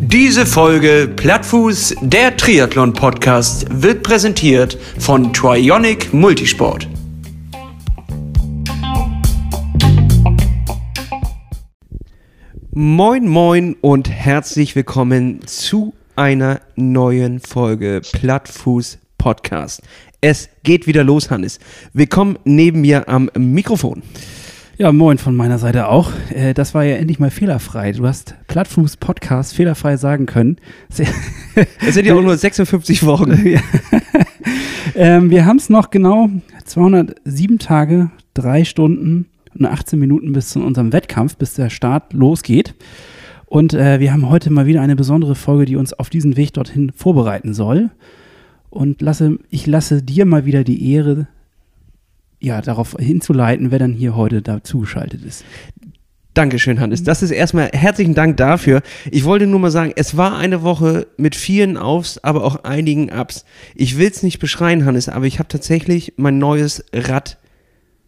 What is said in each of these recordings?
Diese Folge Plattfuß, der Triathlon-Podcast, wird präsentiert von Trionic Multisport. Moin, moin und herzlich willkommen zu einer neuen Folge Plattfuß Podcast. Es geht wieder los, Hannes. Willkommen neben mir am Mikrofon. Ja, moin von meiner Seite auch. Äh, das war ja endlich mal fehlerfrei. Du hast Plattfuß Podcast fehlerfrei sagen können. Es sind ja auch nur 56 Wochen. ähm, wir haben es noch genau 207 Tage, drei Stunden und 18 Minuten bis zu unserem Wettkampf, bis der Start losgeht. Und äh, wir haben heute mal wieder eine besondere Folge, die uns auf diesen Weg dorthin vorbereiten soll. Und lasse, ich lasse dir mal wieder die Ehre, ja, darauf hinzuleiten, wer dann hier heute dazugeschaltet ist. Dankeschön, Hannes. Das ist erstmal herzlichen Dank dafür. Ich wollte nur mal sagen, es war eine Woche mit vielen Aufs, aber auch einigen Ups. Ich will es nicht beschreien, Hannes, aber ich habe tatsächlich mein neues Rad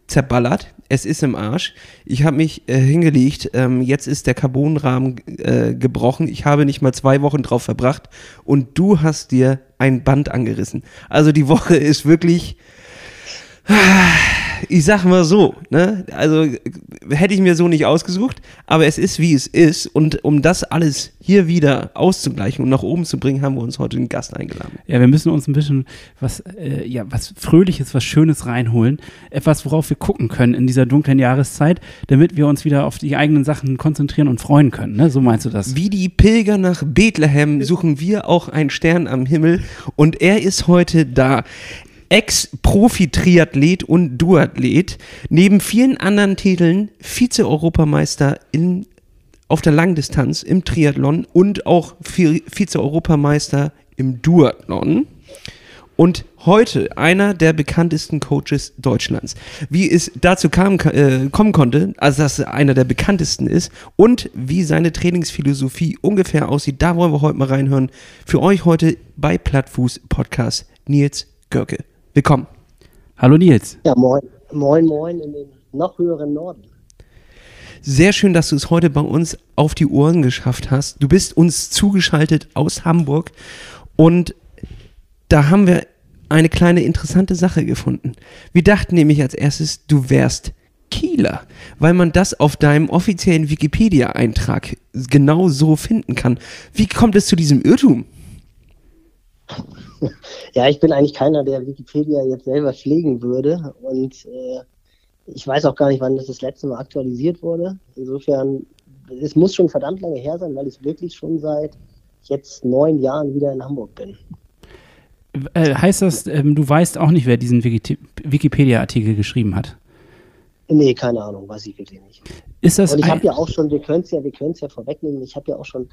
zerballert. Es ist im Arsch. Ich habe mich äh, hingelegt. Ähm, jetzt ist der Carbonrahmen äh, gebrochen. Ich habe nicht mal zwei Wochen drauf verbracht. Und du hast dir ein Band angerissen. Also die Woche ist wirklich ich sag mal so, ne? Also hätte ich mir so nicht ausgesucht, aber es ist wie es ist und um das alles hier wieder auszugleichen und nach oben zu bringen, haben wir uns heute einen Gast eingeladen. Ja, wir müssen uns ein bisschen was, äh, ja, was Fröhliches, was Schönes reinholen. Etwas, worauf wir gucken können in dieser dunklen Jahreszeit, damit wir uns wieder auf die eigenen Sachen konzentrieren und freuen können. Ne? So meinst du das? Wie die Pilger nach Bethlehem suchen wir auch einen Stern am Himmel und er ist heute da. Ex-Profi-Triathlet und Duathlet, neben vielen anderen Titeln Vize-Europameister auf der Langdistanz im Triathlon und auch Vize-Europameister im Duathlon. Und heute einer der bekanntesten Coaches Deutschlands. Wie es dazu kam, äh, kommen konnte, also dass er einer der bekanntesten ist und wie seine Trainingsphilosophie ungefähr aussieht, da wollen wir heute mal reinhören. Für euch heute bei Plattfuß Podcast Nils Görke. Willkommen. Hallo Nils. Ja, moin, moin, moin in den noch höheren Norden. Sehr schön, dass du es heute bei uns auf die Ohren geschafft hast. Du bist uns zugeschaltet aus Hamburg und da haben wir eine kleine interessante Sache gefunden. Wir dachten nämlich als erstes, du wärst Kieler, weil man das auf deinem offiziellen Wikipedia-Eintrag genau so finden kann. Wie kommt es zu diesem Irrtum? Ja, ich bin eigentlich keiner, der Wikipedia jetzt selber pflegen würde. Und äh, ich weiß auch gar nicht, wann das das letzte Mal aktualisiert wurde. Insofern, es muss schon verdammt lange her sein, weil ich wirklich schon seit jetzt neun Jahren wieder in Hamburg bin. Äh, heißt das, ähm, du weißt auch nicht, wer diesen Wikipedia-Artikel geschrieben hat? Nee, keine Ahnung, weiß ich wirklich nicht. Ist das Und ich habe ja auch schon, wir können es ja, wir können es ja vorwegnehmen, ich habe ja auch schon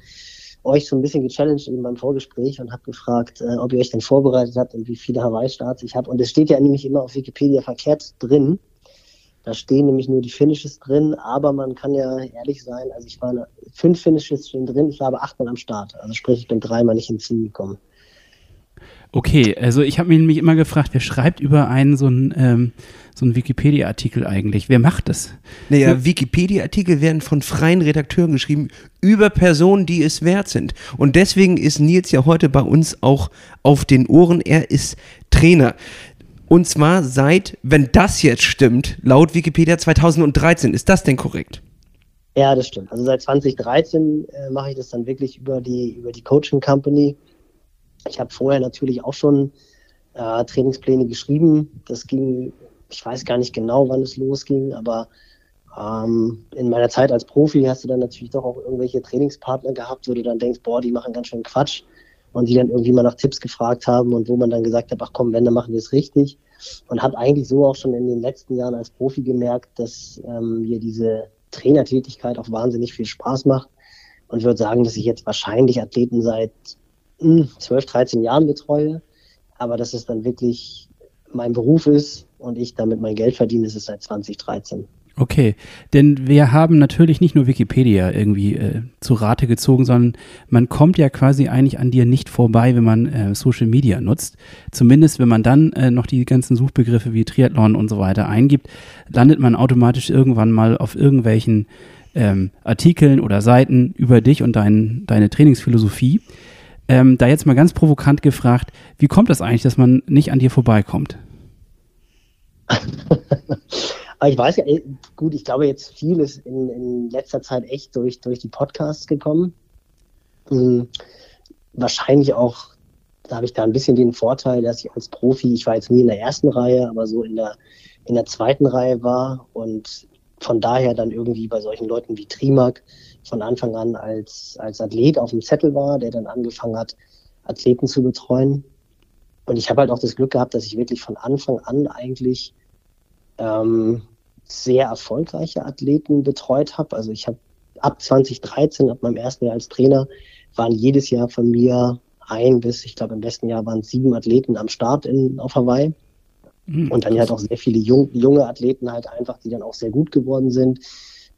euch so ein bisschen gechallenged in meinem Vorgespräch und habe gefragt, äh, ob ihr euch denn vorbereitet habt und wie viele Hawaii-Starts ich habe. Und es steht ja nämlich immer auf Wikipedia verkehrt drin. Da stehen nämlich nur die Finishes drin, aber man kann ja ehrlich sein, also ich war fünf Finishes stehen drin, ich war aber achtmal am Start. Also sprich, ich bin dreimal nicht hinzugekommen. Okay, also ich habe mich nämlich immer gefragt, wer schreibt über einen so einen, ähm, so einen Wikipedia-Artikel eigentlich? Wer macht das? Naja, Wikipedia-Artikel werden von freien Redakteuren geschrieben über Personen, die es wert sind. Und deswegen ist Nils ja heute bei uns auch auf den Ohren. Er ist Trainer. Und zwar seit, wenn das jetzt stimmt, laut Wikipedia 2013. Ist das denn korrekt? Ja, das stimmt. Also seit 2013 äh, mache ich das dann wirklich über die, über die Coaching Company ich habe vorher natürlich auch schon äh, Trainingspläne geschrieben. Das ging, ich weiß gar nicht genau, wann es losging, aber ähm, in meiner Zeit als Profi hast du dann natürlich doch auch irgendwelche Trainingspartner gehabt, wo du dann denkst, boah, die machen ganz schön Quatsch und die dann irgendwie mal nach Tipps gefragt haben und wo man dann gesagt hat, ach komm, wenn, dann machen wir es richtig. Und habe eigentlich so auch schon in den letzten Jahren als Profi gemerkt, dass ähm, mir diese Trainertätigkeit auch wahnsinnig viel Spaß macht. Und würde sagen, dass ich jetzt wahrscheinlich Athleten seit 12, 13 Jahren betreue. Aber dass es dann wirklich mein Beruf ist und ich damit mein Geld verdiene, ist es seit 2013. Okay, denn wir haben natürlich nicht nur Wikipedia irgendwie äh, zu Rate gezogen, sondern man kommt ja quasi eigentlich an dir nicht vorbei, wenn man äh, Social Media nutzt. Zumindest wenn man dann äh, noch die ganzen Suchbegriffe wie Triathlon und so weiter eingibt, landet man automatisch irgendwann mal auf irgendwelchen ähm, Artikeln oder Seiten über dich und dein, deine Trainingsphilosophie. Ähm, da jetzt mal ganz provokant gefragt, wie kommt das eigentlich, dass man nicht an dir vorbeikommt? Aber ich weiß ja, gut, ich glaube jetzt viel ist in, in letzter Zeit echt durch, durch die Podcasts gekommen. Hm, wahrscheinlich auch, da habe ich da ein bisschen den Vorteil, dass ich als Profi, ich war jetzt nie in der ersten Reihe, aber so in der, in der zweiten Reihe war und von daher dann irgendwie bei solchen Leuten wie Trimark von Anfang an als, als Athlet auf dem Zettel war, der dann angefangen hat, Athleten zu betreuen. Und ich habe halt auch das Glück gehabt, dass ich wirklich von Anfang an eigentlich ähm, sehr erfolgreiche Athleten betreut habe. Also ich habe ab 2013, ab meinem ersten Jahr als Trainer, waren jedes Jahr von mir ein bis, ich glaube im besten Jahr waren sieben Athleten am Start in, auf Hawaii. Mhm. Und dann halt auch sehr viele jung, junge Athleten halt einfach, die dann auch sehr gut geworden sind.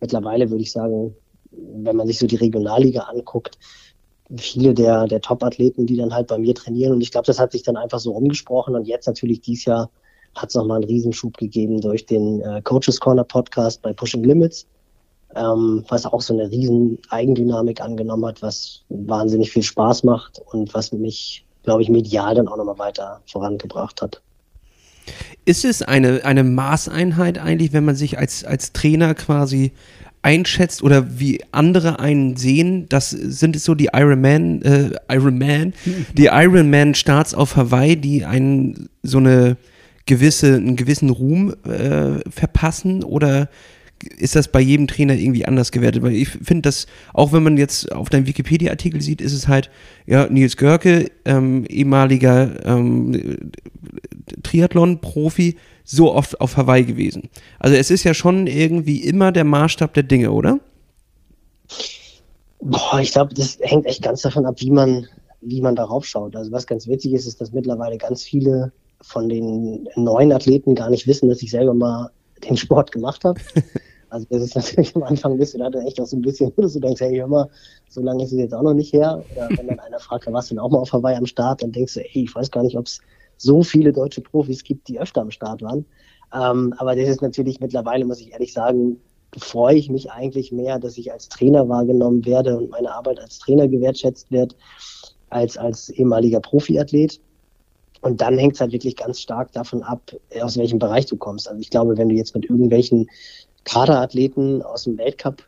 Mittlerweile würde ich sagen, wenn man sich so die Regionalliga anguckt, viele der, der Top-Athleten, die dann halt bei mir trainieren. Und ich glaube, das hat sich dann einfach so umgesprochen. Und jetzt natürlich dieses Jahr hat es nochmal einen Riesenschub gegeben durch den äh, Coaches Corner Podcast bei Pushing Limits, ähm, was auch so eine riesen Eigendynamik angenommen hat, was wahnsinnig viel Spaß macht und was mich, glaube ich, medial dann auch nochmal weiter vorangebracht hat. Ist es eine, eine Maßeinheit eigentlich, wenn man sich als, als Trainer quasi einschätzt oder wie andere einen sehen, das sind es so die Ironman, äh, Ironman, die Ironman Starts auf Hawaii, die einen so eine gewisse, einen gewissen Ruhm äh, verpassen oder ist das bei jedem Trainer irgendwie anders gewertet? Weil ich finde, dass auch wenn man jetzt auf deinem Wikipedia-Artikel sieht, ist es halt, ja, Nils Görke, ähm, ehemaliger ähm, Triathlon-Profi, so oft auf Hawaii gewesen. Also es ist ja schon irgendwie immer der Maßstab der Dinge, oder? Boah, ich glaube, das hängt echt ganz davon ab, wie man, wie man darauf schaut. Also was ganz witzig ist, ist, dass mittlerweile ganz viele von den neuen Athleten gar nicht wissen, dass ich selber mal den Sport gemacht habe. Also das ist natürlich am Anfang ein bisschen, da er echt auch so ein bisschen, dass du denkst, hey, hör mal, so lange ist es jetzt auch noch nicht her. Oder wenn dann einer fragt, warst du denn auch mal auf Hawaii am Start, dann denkst du, ey, ich weiß gar nicht, ob es so viele deutsche Profis gibt, die öfter am Start waren. Ähm, aber das ist natürlich mittlerweile, muss ich ehrlich sagen, freue ich mich eigentlich mehr, dass ich als Trainer wahrgenommen werde und meine Arbeit als Trainer gewertschätzt wird, als als ehemaliger Profiathlet. Und dann hängt es halt wirklich ganz stark davon ab, aus welchem Bereich du kommst. Also ich glaube, wenn du jetzt mit irgendwelchen Kaderathleten aus dem Weltcup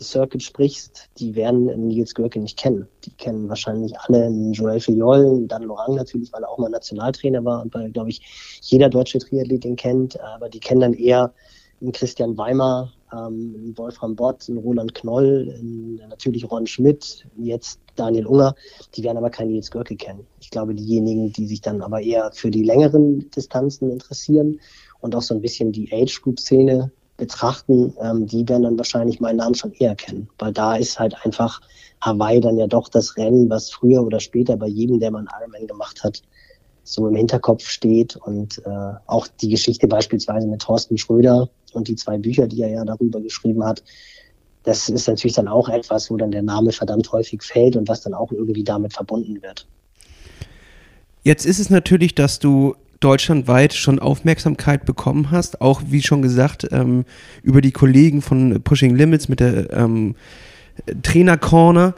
Circuit sprichst, die werden Nils Görke nicht kennen. Die kennen wahrscheinlich alle einen Joel Fillol, Dan Lorang natürlich, weil er auch mal Nationaltrainer war und weil, glaube ich, jeder deutsche Triathlet den kennt. Aber die kennen dann eher einen Christian Weimar, ähm, einen Wolfram Bott, einen Roland Knoll, einen, natürlich Ron Schmidt, jetzt Daniel Unger. Die werden aber keinen Nils Görke kennen. Ich glaube, diejenigen, die sich dann aber eher für die längeren Distanzen interessieren und auch so ein bisschen die Age-Group-Szene betrachten, ähm, die werden dann wahrscheinlich meinen Namen schon eher kennen, weil da ist halt einfach Hawaii dann ja doch das Rennen, was früher oder später bei jedem, der mal einen Ironman gemacht hat, so im Hinterkopf steht und äh, auch die Geschichte beispielsweise mit Thorsten Schröder und die zwei Bücher, die er ja darüber geschrieben hat, das ist natürlich dann auch etwas, wo dann der Name verdammt häufig fällt und was dann auch irgendwie damit verbunden wird. Jetzt ist es natürlich, dass du deutschlandweit schon Aufmerksamkeit bekommen hast, auch wie schon gesagt, ähm, über die Kollegen von Pushing Limits mit der ähm, Trainer Corner.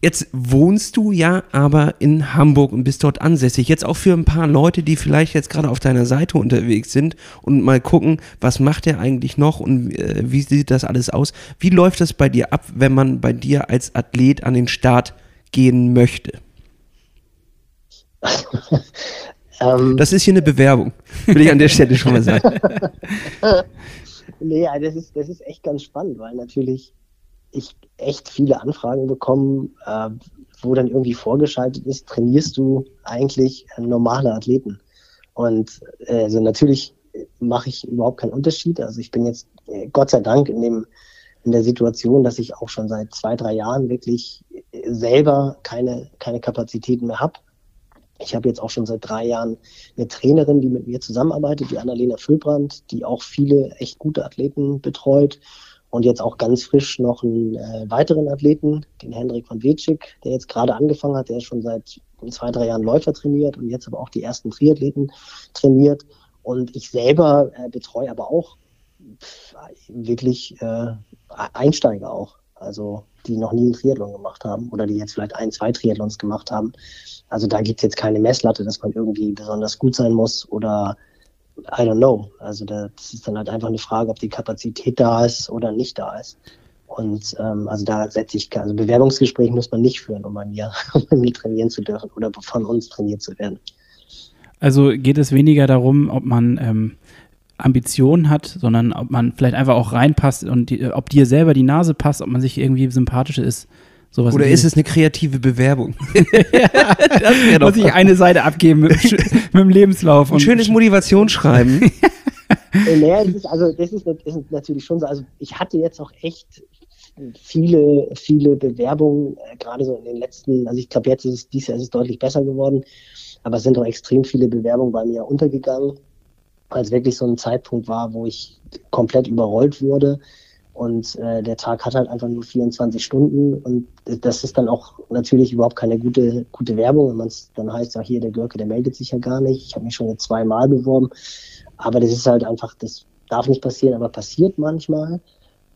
Jetzt wohnst du ja aber in Hamburg und bist dort ansässig. Jetzt auch für ein paar Leute, die vielleicht jetzt gerade auf deiner Seite unterwegs sind und mal gucken, was macht er eigentlich noch und äh, wie sieht das alles aus? Wie läuft das bei dir ab, wenn man bei dir als Athlet an den Start gehen möchte? Ähm, das ist hier eine Bewerbung, will ich an der Stelle schon mal sagen. nee, das ist, das ist echt ganz spannend, weil natürlich ich echt viele Anfragen bekomme, äh, wo dann irgendwie vorgeschaltet ist, trainierst du eigentlich normale Athleten? Und äh, also natürlich mache ich überhaupt keinen Unterschied. Also ich bin jetzt äh, Gott sei Dank in dem in der Situation, dass ich auch schon seit zwei, drei Jahren wirklich selber keine, keine Kapazitäten mehr habe ich habe jetzt auch schon seit drei Jahren eine Trainerin, die mit mir zusammenarbeitet, die Annalena Füllbrand, die auch viele echt gute Athleten betreut. Und jetzt auch ganz frisch noch einen äh, weiteren Athleten, den Hendrik von Wetschik, der jetzt gerade angefangen hat, der schon seit zwei, drei Jahren Läufer trainiert und jetzt aber auch die ersten Triathleten trainiert. Und ich selber äh, betreue aber auch wirklich äh, Einsteiger auch. Also die noch nie einen Triathlon gemacht haben oder die jetzt vielleicht ein, zwei Triathlons gemacht haben. Also da gibt es jetzt keine Messlatte, dass man irgendwie besonders gut sein muss oder I don't know. Also das ist dann halt einfach eine Frage, ob die Kapazität da ist oder nicht da ist. Und ähm, also da setze ich, also Bewerbungsgespräch muss man nicht führen, um bei mir, um bei mir trainieren zu dürfen oder von uns trainiert zu werden. Also geht es weniger darum, ob man ähm, Ambitionen hat, sondern ob man vielleicht einfach auch reinpasst und die, ob dir selber die Nase passt, ob man sich irgendwie sympathisch ist. Sowas Oder ist es eine kreative Bewerbung? ja, Muss ich eine Seite abgeben mit, mit dem Lebenslauf. Ein schönes Motivationsschreiben. naja, das ist, also das ist, das ist natürlich schon so. Also ich hatte jetzt auch echt viele, viele Bewerbungen, äh, gerade so in den letzten, also ich glaube, jetzt ist es, dieses Jahr ist es deutlich besser geworden, aber es sind auch extrem viele Bewerbungen bei mir untergegangen, es wirklich so ein Zeitpunkt war, wo ich komplett überrollt wurde und äh, der Tag hat halt einfach nur 24 Stunden und das ist dann auch natürlich überhaupt keine gute, gute Werbung, wenn man es dann heißt, ja hier, der Görke, der meldet sich ja gar nicht. Ich habe mich schon jetzt zweimal beworben, aber das ist halt einfach, das darf nicht passieren, aber passiert manchmal.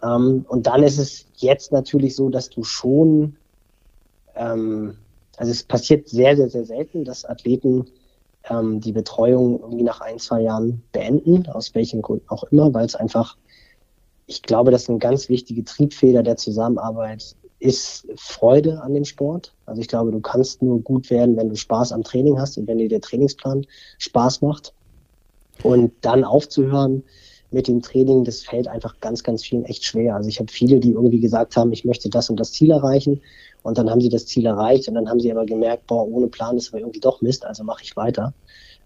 Ähm, und dann ist es jetzt natürlich so, dass du schon, ähm, also es passiert sehr, sehr, sehr selten, dass Athleten ähm, die Betreuung irgendwie nach ein, zwei Jahren beenden, aus welchen Gründen auch immer, weil es einfach ich glaube, dass eine ganz wichtige Triebfeder der Zusammenarbeit ist Freude an dem Sport. Also ich glaube, du kannst nur gut werden, wenn du Spaß am Training hast und wenn dir der Trainingsplan Spaß macht. Und dann aufzuhören mit dem Training, das fällt einfach ganz, ganz vielen echt schwer. Also ich habe viele, die irgendwie gesagt haben, ich möchte das und das Ziel erreichen. Und dann haben sie das Ziel erreicht und dann haben sie aber gemerkt, boah, ohne Plan ist aber irgendwie doch Mist, also mache ich weiter.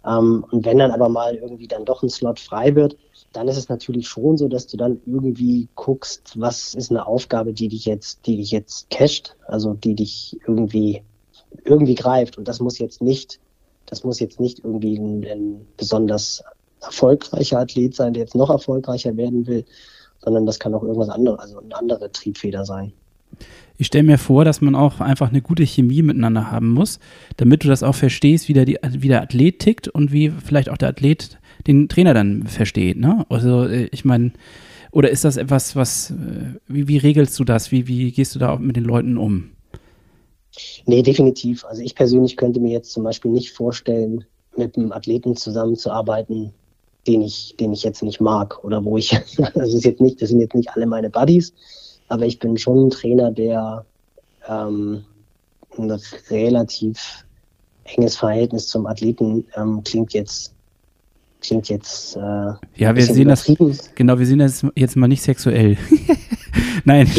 Ähm, und wenn dann aber mal irgendwie dann doch ein Slot frei wird, dann ist es natürlich schon so, dass du dann irgendwie guckst, was ist eine Aufgabe, die dich jetzt, die dich jetzt casht, also die dich irgendwie, irgendwie greift. Und das muss jetzt nicht, das muss jetzt nicht irgendwie ein, ein besonders erfolgreicher Athlet sein, der jetzt noch erfolgreicher werden will, sondern das kann auch irgendwas anderes, also eine andere Triebfeder sein. Ich stelle mir vor, dass man auch einfach eine gute Chemie miteinander haben muss, damit du das auch verstehst, wie der, wie der Athlet tickt und wie vielleicht auch der Athlet den Trainer dann versteht. Ne? Also äh, ich meine, oder ist das etwas, was, äh, wie, wie regelst du das? Wie, wie gehst du da mit den Leuten um? Nee, definitiv. Also ich persönlich könnte mir jetzt zum Beispiel nicht vorstellen, mit einem Athleten zusammenzuarbeiten, den ich, den ich jetzt nicht mag oder wo ich, das ist jetzt nicht, das sind jetzt nicht alle meine Buddies, aber ich bin schon ein Trainer, der ähm, ein relativ enges Verhältnis zum Athleten ähm, klingt jetzt klingt jetzt. Äh, ja, wir sehen das. Genau, wir sehen das jetzt mal nicht sexuell. Nein,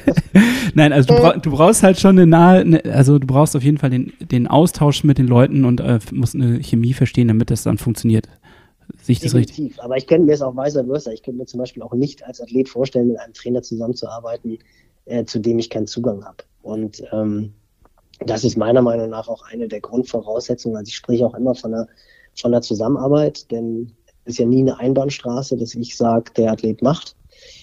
nein, also du, bra du, brauchst halt schon eine nahe, ne, also du brauchst auf jeden Fall den, den Austausch mit den Leuten und äh, musst eine Chemie verstehen, damit das dann funktioniert. Sehe das richtig? Aber ich könnte mir es auch vice versa. Ich könnte mir zum Beispiel auch nicht als Athlet vorstellen, mit einem Trainer zusammenzuarbeiten, äh, zu dem ich keinen Zugang habe. Und ähm, das ist meiner Meinung nach auch eine der Grundvoraussetzungen. Also ich spreche auch immer von einer von der Zusammenarbeit, denn es ist ja nie eine Einbahnstraße, dass ich sage, der Athlet macht,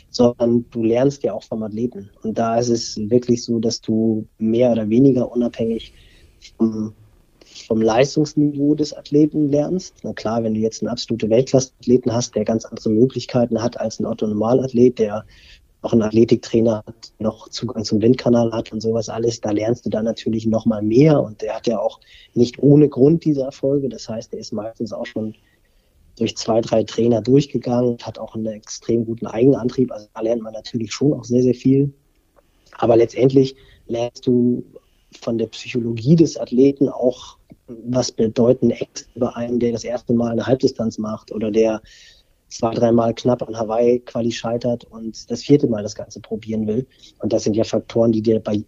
sondern du lernst ja auch vom Athleten. Und da ist es wirklich so, dass du mehr oder weniger unabhängig vom, vom Leistungsniveau des Athleten lernst. Na klar, wenn du jetzt einen absolute Weltklasse-Athleten hast, der ganz andere Möglichkeiten hat als ein Otto-Normalathlet, der auch einen Athletiktrainer hat, noch Zugang zum Windkanal hat und sowas alles, da lernst du dann natürlich noch mal mehr und der hat ja auch nicht ohne Grund diese Erfolge. Das heißt, er ist meistens auch schon durch zwei, drei Trainer durchgegangen, hat auch einen extrem guten Eigenantrieb. Also da lernt man natürlich schon auch sehr, sehr viel. Aber letztendlich lernst du von der Psychologie des Athleten auch, was bedeuten Ängste über einen, der das erste Mal eine Halbdistanz macht oder der zwei, dreimal knapp an Hawaii Quali scheitert und das vierte Mal das Ganze probieren will. Und das sind ja Faktoren, die dir bei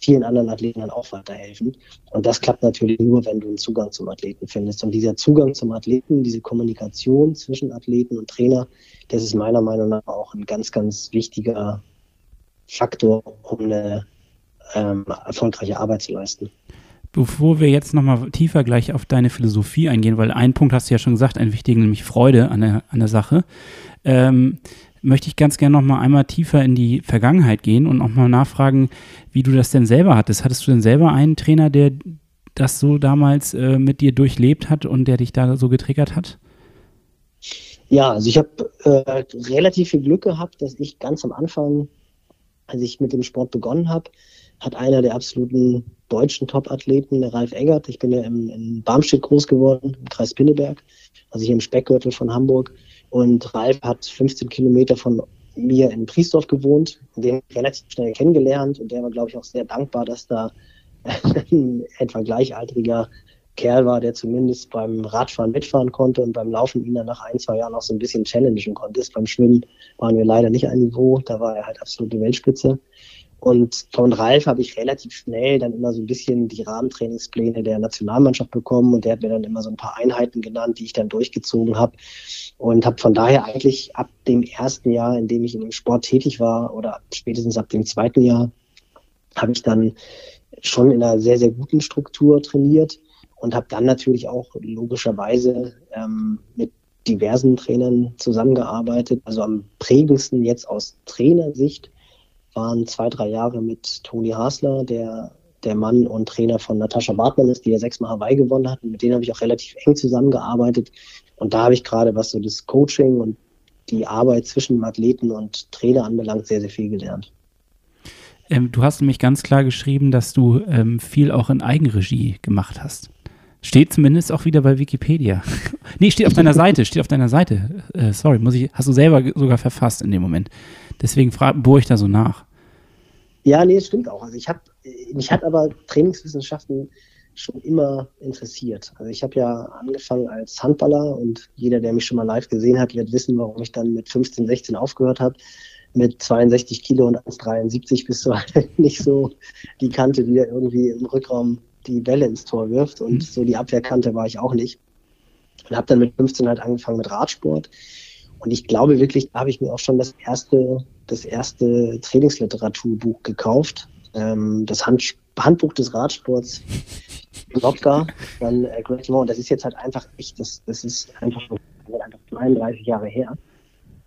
vielen anderen Athleten dann auch weiterhelfen. Und das klappt natürlich nur, wenn du einen Zugang zum Athleten findest. Und dieser Zugang zum Athleten, diese Kommunikation zwischen Athleten und Trainer, das ist meiner Meinung nach auch ein ganz, ganz wichtiger Faktor, um eine ähm, erfolgreiche Arbeit zu leisten. Bevor wir jetzt nochmal tiefer gleich auf deine Philosophie eingehen, weil ein Punkt hast du ja schon gesagt, einen wichtigen, nämlich Freude an der, an der Sache, ähm, möchte ich ganz gerne nochmal einmal tiefer in die Vergangenheit gehen und nochmal nachfragen, wie du das denn selber hattest. Hattest du denn selber einen Trainer, der das so damals äh, mit dir durchlebt hat und der dich da so getriggert hat? Ja, also ich habe äh, relativ viel Glück gehabt, dass ich ganz am Anfang, als ich mit dem Sport begonnen habe, hat einer der absoluten deutschen Top-Athleten, der Ralf Eggert, ich bin ja im, in Barmstedt groß geworden, im Kreis Pinneberg, also hier im Speckgürtel von Hamburg. Und Ralf hat 15 Kilometer von mir in Priesdorf gewohnt, den relativ schnell kennengelernt und der war, glaube ich, auch sehr dankbar, dass da ein etwa gleichaltriger Kerl war, der zumindest beim Radfahren mitfahren konnte und beim Laufen ihn dann nach ein, zwei Jahren auch so ein bisschen challengen konnte. Beim Schwimmen waren wir leider nicht ein Niveau, da war er halt absolute Weltspitze. Und von Ralf habe ich relativ schnell dann immer so ein bisschen die Rahmentrainingspläne der Nationalmannschaft bekommen und der hat mir dann immer so ein paar Einheiten genannt, die ich dann durchgezogen habe und habe von daher eigentlich ab dem ersten Jahr, in dem ich in dem Sport tätig war oder spätestens ab dem zweiten Jahr, habe ich dann schon in einer sehr, sehr guten Struktur trainiert und habe dann natürlich auch logischerweise ähm, mit diversen Trainern zusammengearbeitet. Also am prägendsten jetzt aus Trainersicht waren zwei, drei Jahre mit Toni Hasler, der der Mann und Trainer von Natascha Bartmann ist, die ja sechsmal Hawaii gewonnen hat. Und mit denen habe ich auch relativ eng zusammengearbeitet. Und da habe ich gerade, was so das Coaching und die Arbeit zwischen Athleten und Trainer anbelangt, sehr, sehr viel gelernt. Ähm, du hast nämlich ganz klar geschrieben, dass du ähm, viel auch in Eigenregie gemacht hast. Steht zumindest auch wieder bei Wikipedia. nee, steht auf deiner Seite, steht auf deiner Seite. Äh, sorry, muss ich, hast du selber sogar verfasst in dem Moment. Deswegen bohre ich da so nach. Ja, nee, das stimmt auch. Also ich habe, mich hat aber Trainingswissenschaften schon immer interessiert. Also ich habe ja angefangen als Handballer und jeder, der mich schon mal live gesehen hat, wird wissen, warum ich dann mit 15, 16 aufgehört habe. Mit 62 Kilo und 1,73 bist du halt nicht so die Kante, die da irgendwie im Rückraum die Bälle ins Tor wirft und mhm. so die Abwehrkante war ich auch nicht. Und habe dann mit 15 halt angefangen mit Radsport und ich glaube wirklich, da habe ich mir auch schon das erste, das erste Trainingsliteraturbuch gekauft. Ähm, das Hand, Handbuch des Radsports Lopka, dann äh, Greg Und das ist jetzt halt einfach echt, das, das ist einfach, einfach 32 Jahre her.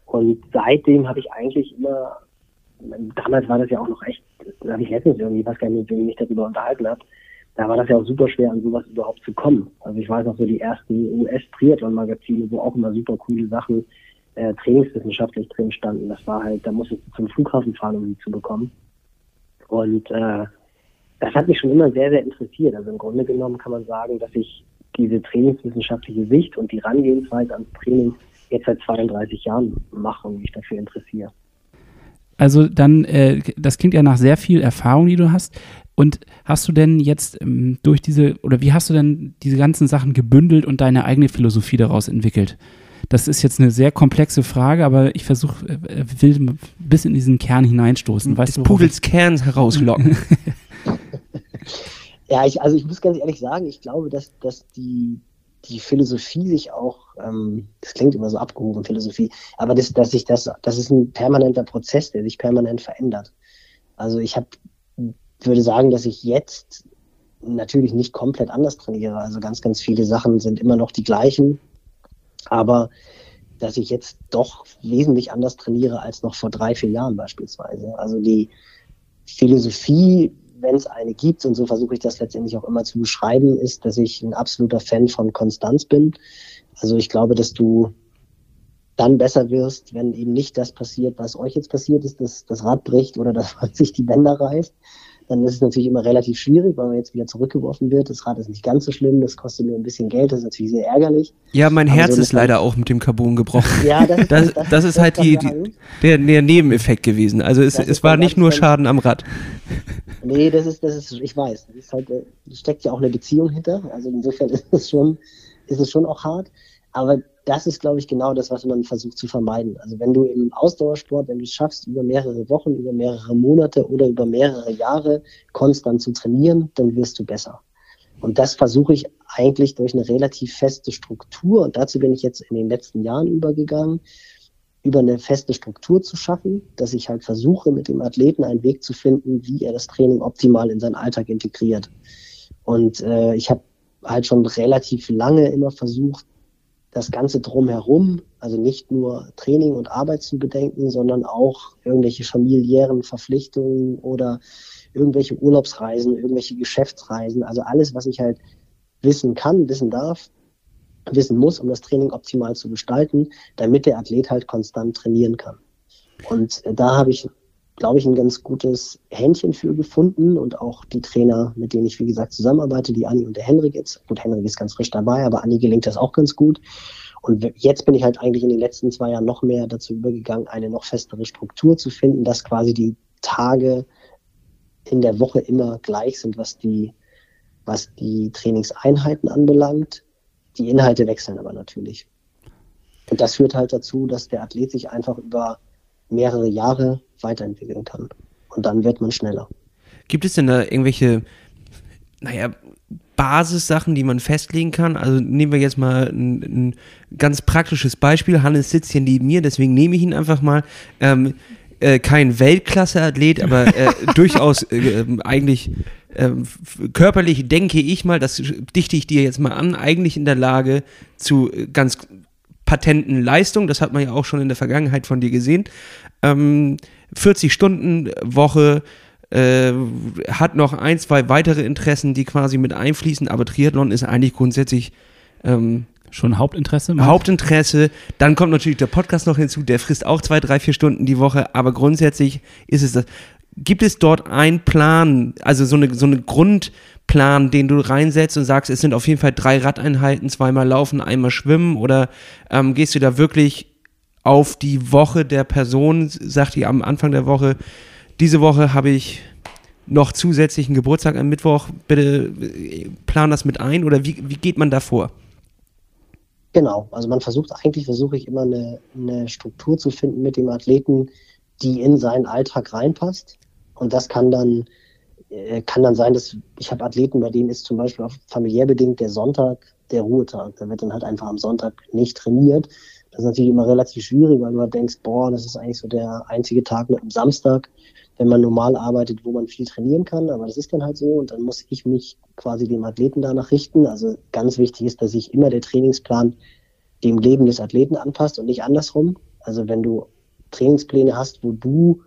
Und seitdem habe ich eigentlich immer, damals war das ja auch noch echt, da habe ich letztens irgendwie, was gar nicht, wie mich darüber unterhalten habe, da war das ja auch super schwer, an sowas überhaupt zu kommen. Also ich weiß noch so die ersten US-Triathlon-Magazine, wo auch immer super coole Sachen äh, trainingswissenschaftlich drin standen. Das war halt, da musstest du zum Flughafen fahren, um die zu bekommen. Und äh, das hat mich schon immer sehr, sehr interessiert. Also im Grunde genommen kann man sagen, dass ich diese trainingswissenschaftliche Sicht und die Herangehensweise ans Training jetzt seit 32 Jahren mache und mich dafür interessiere. Also dann, äh, das klingt ja nach sehr viel Erfahrung, die du hast. Und hast du denn jetzt ähm, durch diese, oder wie hast du denn diese ganzen Sachen gebündelt und deine eigene Philosophie daraus entwickelt? Das ist jetzt eine sehr komplexe Frage, aber ich versuche, äh, will ein bisschen in diesen Kern hineinstoßen. Weißt Des Pudels Kern herauslocken. ja, ich, also ich muss ganz ehrlich sagen, ich glaube, dass, dass die, die Philosophie sich auch, ähm, das klingt immer so abgehoben, Philosophie, aber das, dass sich das, das ist ein permanenter Prozess, der sich permanent verändert. Also ich habe, würde sagen, dass ich jetzt natürlich nicht komplett anders trainiere. Also ganz, ganz viele Sachen sind immer noch die gleichen. Aber dass ich jetzt doch wesentlich anders trainiere als noch vor drei, vier Jahren beispielsweise. Also die Philosophie, wenn es eine gibt, und so versuche ich das letztendlich auch immer zu beschreiben, ist, dass ich ein absoluter Fan von Konstanz bin. Also ich glaube, dass du dann besser wirst, wenn eben nicht das passiert, was euch jetzt passiert ist, dass das Rad bricht oder dass sich die Bänder reißt, dann ist es natürlich immer relativ schwierig, weil man jetzt wieder zurückgeworfen wird. Das Rad ist nicht ganz so schlimm, das kostet nur ein bisschen Geld, das ist natürlich sehr ärgerlich. Ja, mein Aber Herz so ist leider auch mit dem Carbon gebrochen. ja, das, das, das, das ist halt die, die, der, der Nebeneffekt gewesen. Also es, es war nicht nur Schaden am Rad. Nee, das ist, das ist, ich weiß, das ist halt, da steckt ja auch eine Beziehung hinter. Also insofern ist es schon, ist es schon auch hart. Aber das ist, glaube ich, genau das, was man versucht zu vermeiden. Also wenn du im Ausdauersport, wenn du es schaffst, über mehrere Wochen, über mehrere Monate oder über mehrere Jahre konstant zu trainieren, dann wirst du besser. Und das versuche ich eigentlich durch eine relativ feste Struktur, und dazu bin ich jetzt in den letzten Jahren übergegangen, über eine feste Struktur zu schaffen, dass ich halt versuche, mit dem Athleten einen Weg zu finden, wie er das Training optimal in seinen Alltag integriert. Und äh, ich habe halt schon relativ lange immer versucht, das Ganze drumherum, also nicht nur Training und Arbeit zu bedenken, sondern auch irgendwelche familiären Verpflichtungen oder irgendwelche Urlaubsreisen, irgendwelche Geschäftsreisen, also alles, was ich halt wissen kann, wissen darf, wissen muss, um das Training optimal zu gestalten, damit der Athlet halt konstant trainieren kann. Und äh, da habe ich, glaube ich, ein ganz gutes Händchen für gefunden und auch die Trainer, mit denen ich, wie gesagt, zusammenarbeite, die Anni und der Henrik jetzt. Gut, Henrik ist ganz frisch dabei, aber Anni gelingt das auch ganz gut. Und jetzt bin ich halt eigentlich in den letzten zwei Jahren noch mehr dazu übergegangen, eine noch festere Struktur zu finden, dass quasi die Tage in der Woche immer gleich sind, was die, was die Trainingseinheiten anbelangt. Die Inhalte wechseln aber natürlich. Und das führt halt dazu, dass der Athlet sich einfach über mehrere Jahre weiterentwickeln kann. Und dann wird man schneller. Gibt es denn da irgendwelche, naja, Basissachen, die man festlegen kann? Also nehmen wir jetzt mal ein, ein ganz praktisches Beispiel. Hannes sitzt hier neben mir, deswegen nehme ich ihn einfach mal. Ähm, äh, kein Weltklasse-Athlet, aber äh, durchaus äh, eigentlich ähm, körperlich, denke ich mal, das dichte ich dir jetzt mal an, eigentlich in der Lage zu äh, ganz patenten Leistungen. Das hat man ja auch schon in der Vergangenheit von dir gesehen. Ähm, 40 Stunden Woche, äh, hat noch ein, zwei weitere Interessen, die quasi mit einfließen, aber Triathlon ist eigentlich grundsätzlich ähm, Schon Hauptinteresse? Hauptinteresse. Dann kommt natürlich der Podcast noch hinzu, der frisst auch zwei, drei, vier Stunden die Woche, aber grundsätzlich ist es das. Gibt es dort einen Plan, also so eine, so eine Grundplan, den du reinsetzt und sagst, es sind auf jeden Fall drei Radeinheiten, zweimal laufen, einmal schwimmen oder ähm, gehst du da wirklich auf die Woche der Person, sagt die am Anfang der Woche, diese Woche habe ich noch zusätzlichen Geburtstag am Mittwoch, bitte äh, plan das mit ein oder wie, wie geht man da vor? Genau, also man versucht eigentlich, versuche ich immer eine, eine Struktur zu finden mit dem Athleten, die in seinen Alltag reinpasst. Und das kann dann, äh, kann dann sein, dass ich habe Athleten, bei denen ist zum Beispiel auch familiär bedingt der Sonntag der Ruhetag. Da wird dann halt einfach am Sonntag nicht trainiert. Das ist natürlich immer relativ schwierig, weil du halt denkst, boah, das ist eigentlich so der einzige Tag mit dem Samstag wenn man normal arbeitet, wo man viel trainieren kann. Aber das ist dann halt so und dann muss ich mich quasi dem Athleten danach richten. Also ganz wichtig ist, dass sich immer der Trainingsplan dem Leben des Athleten anpasst und nicht andersrum. Also wenn du Trainingspläne hast, wo du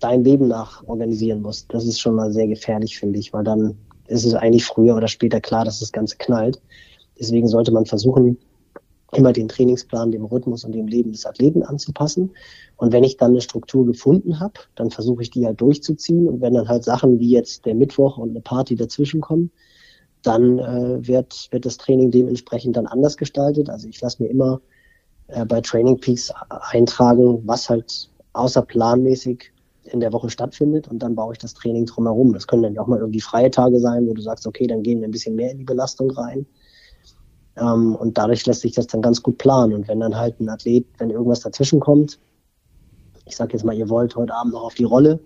dein Leben nach organisieren musst, das ist schon mal sehr gefährlich, finde ich, weil dann ist es eigentlich früher oder später klar, dass das Ganze knallt. Deswegen sollte man versuchen, immer den Trainingsplan dem Rhythmus und dem Leben des Athleten anzupassen. Und wenn ich dann eine Struktur gefunden habe, dann versuche ich die halt durchzuziehen. Und wenn dann halt Sachen wie jetzt der Mittwoch und eine Party dazwischen kommen, dann äh, wird, wird das Training dementsprechend dann anders gestaltet. Also ich lasse mir immer äh, bei Training Peaks eintragen, was halt außerplanmäßig in der Woche stattfindet und dann baue ich das Training drumherum. Das können dann ja auch mal irgendwie freie Tage sein, wo du sagst, okay, dann gehen wir ein bisschen mehr in die Belastung rein. Ähm, und dadurch lässt sich das dann ganz gut planen. Und wenn dann halt ein Athlet, wenn irgendwas dazwischen kommt, ich sage jetzt mal, ihr wollt heute Abend noch auf die Rolle,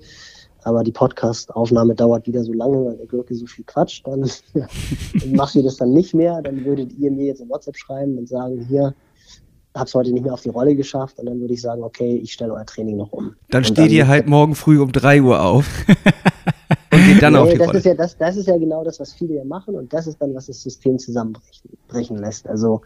aber die Podcast-Aufnahme dauert wieder so lange, weil der Gürke so viel quatscht, dann macht ihr das dann nicht mehr. Dann würdet ihr mir jetzt in WhatsApp schreiben und sagen, hier, hab's heute nicht mehr auf die Rolle geschafft und dann würde ich sagen, okay, ich stelle euer Training noch um. Dann steht dann, ihr halt morgen früh um 3 Uhr auf und geht dann nee, auf die das Rolle. Ist ja, das, das ist ja genau das, was viele ja machen und das ist dann, was das System zusammenbrechen lässt. Also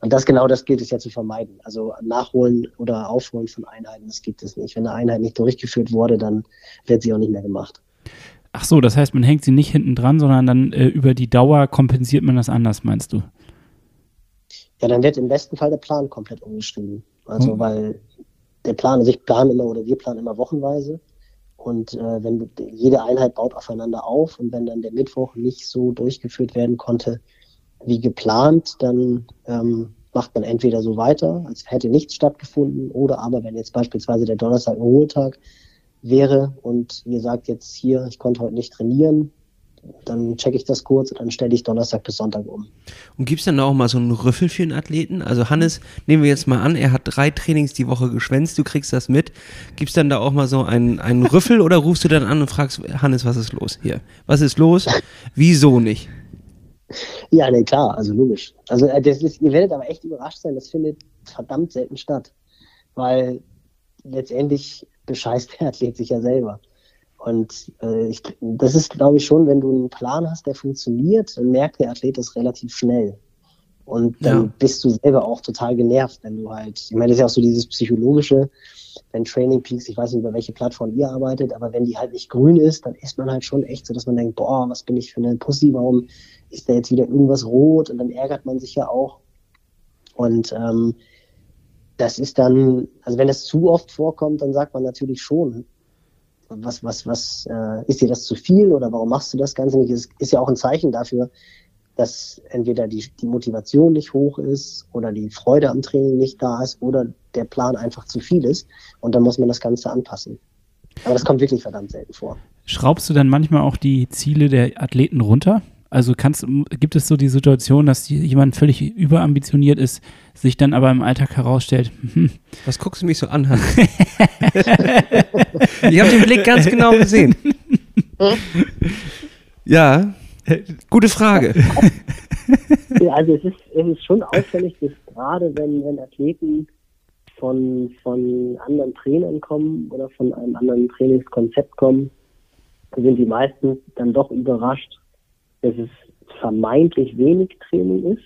und das genau das gilt es ja zu vermeiden. Also nachholen oder aufholen von Einheiten, das gibt es nicht. Wenn eine Einheit nicht durchgeführt wurde, dann wird sie auch nicht mehr gemacht. Ach so, das heißt, man hängt sie nicht hinten dran, sondern dann äh, über die Dauer kompensiert man das anders, meinst du? Ja, dann wird im besten Fall der Plan komplett umgeschrieben. Also, hm. weil der Plan, also ich plane immer oder wir planen immer wochenweise. Und äh, wenn jede Einheit baut aufeinander auf und wenn dann der Mittwoch nicht so durchgeführt werden konnte, wie geplant, dann ähm, macht man entweder so weiter, als hätte nichts stattgefunden, oder aber wenn jetzt beispielsweise der Donnerstag ein Ruhetag wäre und ihr sagt jetzt hier, ich konnte heute nicht trainieren, dann checke ich das kurz und dann stelle ich Donnerstag bis Sonntag um. Und gibt es dann auch mal so einen Rüffel für einen Athleten? Also Hannes, nehmen wir jetzt mal an, er hat drei Trainings die Woche geschwänzt, du kriegst das mit. Gibt es dann da auch mal so einen, einen Rüffel oder rufst du dann an und fragst, Hannes, was ist los hier? Was ist los? Wieso nicht? Ja, ne, klar, also logisch. Also äh, das ist, ihr werdet aber echt überrascht sein, das findet verdammt selten statt. Weil letztendlich bescheißt der Athlet sich ja selber. Und äh, ich, das ist, glaube ich, schon, wenn du einen Plan hast, der funktioniert, dann merkt der Athlet das relativ schnell. Und dann ja. bist du selber auch total genervt, wenn du halt, ich meine, das ist ja auch so dieses psychologische, wenn Training Peaks, ich weiß nicht, über welche Plattform ihr arbeitet, aber wenn die halt nicht grün ist, dann ist man halt schon echt so, dass man denkt, boah, was bin ich für eine Pussy, warum ist da jetzt wieder irgendwas rot? Und dann ärgert man sich ja auch. Und ähm, das ist dann, also wenn das zu oft vorkommt, dann sagt man natürlich schon, was, was, was, äh, ist dir das zu viel oder warum machst du das Ganze nicht? Es ist ja auch ein Zeichen dafür, dass entweder die, die Motivation nicht hoch ist oder die Freude am Training nicht da ist oder der Plan einfach zu viel ist und dann muss man das Ganze anpassen. Aber das kommt wirklich verdammt selten vor. Schraubst du dann manchmal auch die Ziele der Athleten runter? Also kannst, gibt es so die Situation, dass jemand völlig überambitioniert ist, sich dann aber im Alltag herausstellt, hm. Was guckst du mich so an, Hans? ich habe den Blick ganz genau gesehen. ja, gute Frage. Ja, also es ist, es ist schon auffällig, dass gerade wenn, wenn Athleten von, von anderen Trainern kommen oder von einem anderen Trainingskonzept kommen, sind die meisten dann doch überrascht, dass es vermeintlich wenig Training ist.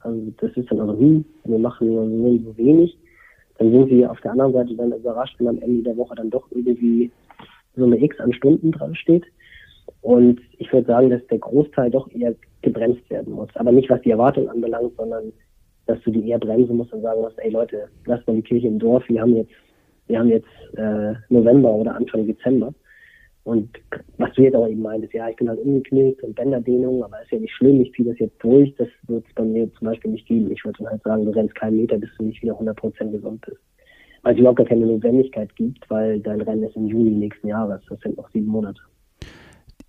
Also das ist dann also, hm, wir machen nur so wenig. Dann sind sie auf der anderen Seite dann überrascht, wenn am Ende der Woche dann doch irgendwie so eine X an Stunden dran steht. Und ich würde sagen, dass der Großteil doch eher gebremst werden muss. Aber nicht was die Erwartung anbelangt, sondern dass du die eher bremsen musst und sagen musst, ey Leute, lasst mal die Kirche im Dorf, wir haben jetzt, wir haben jetzt äh, November oder Anfang Dezember. Und was du jetzt aber eben meintest, ja, ich bin halt umgeknickt und Bänderdehnung, aber ist ja nicht schlimm, ich ziehe das jetzt durch, das wird es bei mir zum Beispiel nicht geben. Ich würde dann halt sagen, du rennst keinen Meter, bis du nicht wieder 100% gesund bist. Weil es überhaupt gar keine Notwendigkeit gibt, weil dein Rennen ist im Juli nächsten Jahres, das sind noch sieben Monate.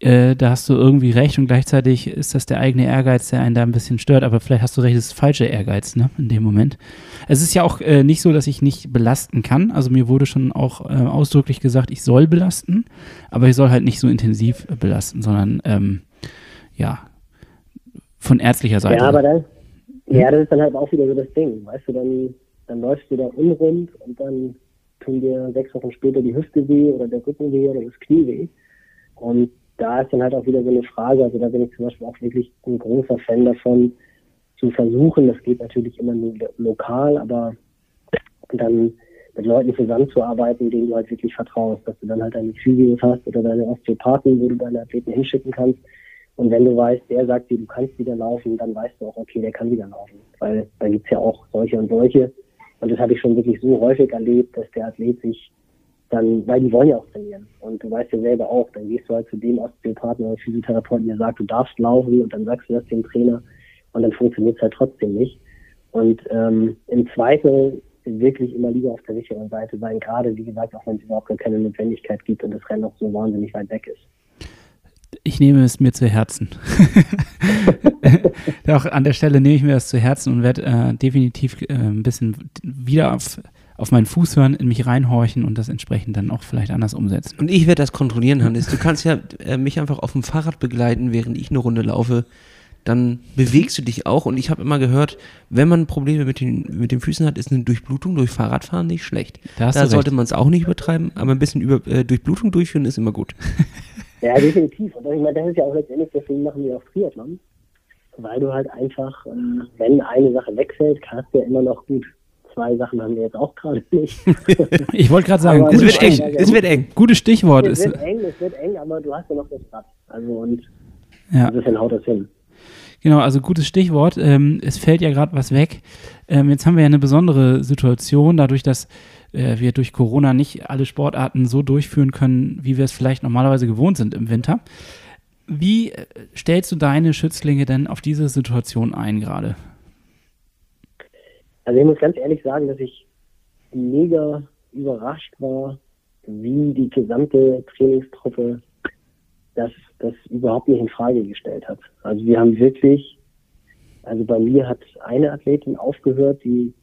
Äh, da hast du irgendwie recht und gleichzeitig ist das der eigene Ehrgeiz, der einen da ein bisschen stört, aber vielleicht hast du recht, es ist falsche Ehrgeiz, ne, in dem Moment. Es ist ja auch äh, nicht so, dass ich nicht belasten kann, also mir wurde schon auch äh, ausdrücklich gesagt, ich soll belasten, aber ich soll halt nicht so intensiv belasten, sondern, ähm, ja, von ärztlicher Seite. Ja, aber dann, ja, das ist dann halt auch wieder so das Ding, weißt du, dann, dann läufst du da unrund und dann tun dir sechs Wochen später die Hüfte weh oder der Rücken weh oder das Knie weh und da ist dann halt auch wieder so eine Frage, also da bin ich zum Beispiel auch wirklich ein großer Fan davon, zu versuchen, das geht natürlich immer nur lokal, aber dann mit Leuten zusammenzuarbeiten, denen du halt wirklich vertraust, dass du dann halt deine Physios hast oder deine Osteopathen, wo du deine Athleten hinschicken kannst. Und wenn du weißt, der sagt dir, du kannst wieder laufen, dann weißt du auch, okay, der kann wieder laufen. Weil da gibt's ja auch solche und solche. Und das habe ich schon wirklich so häufig erlebt, dass der Athlet sich dann, weil die wollen ja auch trainieren. Und du weißt ja selber auch, dann gehst du halt zu dem Osteopathen oder Physiotherapeuten, der sagt, du darfst laufen und dann sagst du das dem Trainer und dann funktioniert es halt trotzdem nicht. Und ähm, im Zweifel wirklich immer lieber auf der sicheren Seite sein, gerade wie gesagt, auch wenn es überhaupt gar keine Notwendigkeit gibt und das Rennen noch so wahnsinnig weit weg ist. Ich nehme es mir zu Herzen. auch an der Stelle nehme ich mir das zu Herzen und werde äh, definitiv äh, ein bisschen wieder auf auf meinen Fuß hören, in mich reinhorchen und das entsprechend dann auch vielleicht anders umsetzen. Und ich werde das kontrollieren, Hannes. Du kannst ja äh, mich einfach auf dem Fahrrad begleiten, während ich eine Runde laufe. Dann bewegst du dich auch. Und ich habe immer gehört, wenn man Probleme mit den, mit den Füßen hat, ist eine Durchblutung durch Fahrradfahren nicht schlecht. Da, da sollte man es auch nicht übertreiben, aber ein bisschen über, äh, Durchblutung durchführen ist immer gut. Ja, definitiv. Und ich meine, das ist ja auch letztendlich, deswegen machen wir auch Triathlon. Weil du halt einfach, ähm, wenn eine Sache wegfällt, kannst du ja immer noch gut zwei Sachen haben wir jetzt auch gerade nicht. ich wollte gerade sagen, es wird, eng. es wird eng. Gutes Stichwort. Es wird eng, es wird eng, aber du hast ja noch das Rad. Also und ja. insofern haut das hin. Genau, also gutes Stichwort. Ähm, es fällt ja gerade was weg. Ähm, jetzt haben wir ja eine besondere Situation, dadurch, dass äh, wir durch Corona nicht alle Sportarten so durchführen können, wie wir es vielleicht normalerweise gewohnt sind im Winter. Wie äh, stellst du deine Schützlinge denn auf diese Situation ein gerade? Also ich muss ganz ehrlich sagen, dass ich mega überrascht war, wie die gesamte Trainingstruppe das, das überhaupt nicht in Frage gestellt hat. Also wir haben wirklich, also bei mir hat eine Athletin aufgehört, die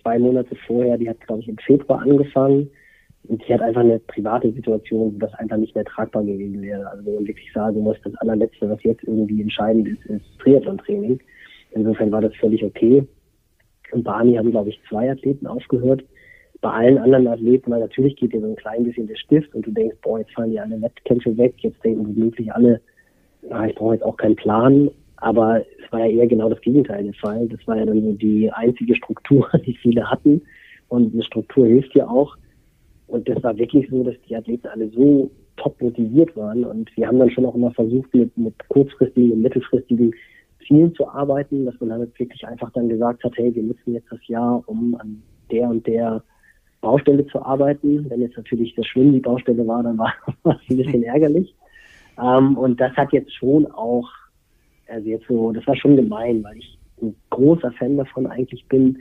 zwei Monate vorher, die hat glaube ich im Februar angefangen und die hat einfach eine private Situation, wo das einfach nicht mehr tragbar gewesen wäre. Also wo man wirklich sagen muss, das allerletzte, was jetzt irgendwie entscheidend ist, ist Triathlon-Training. Insofern war das völlig okay. Und Barney haben, glaube ich, zwei Athleten aufgehört. Bei allen anderen Athleten, weil natürlich geht dir so ein klein bisschen der Stift und du denkst, boah, jetzt fallen die alle Wettkämpfe weg, jetzt denken womöglich alle, ah, ich brauche jetzt auch keinen Plan. Aber es war ja eher genau das Gegenteil der Fall. Das war ja dann so die einzige Struktur, die viele hatten. Und eine Struktur hilft ja auch. Und das war wirklich so, dass die Athleten alle so top motiviert waren. Und wir haben dann schon auch immer versucht, mit, mit kurzfristigen und mittelfristigen Zielen zu arbeiten, dass man damit wirklich einfach dann gesagt hat, hey, wir nutzen jetzt das Jahr, um an der und der Baustelle zu arbeiten. Wenn jetzt natürlich das Schwimmen die Baustelle war, dann war es ein bisschen ärgerlich. Ähm, und das hat jetzt schon auch, also jetzt so, das war schon gemein, weil ich ein großer Fan davon eigentlich bin,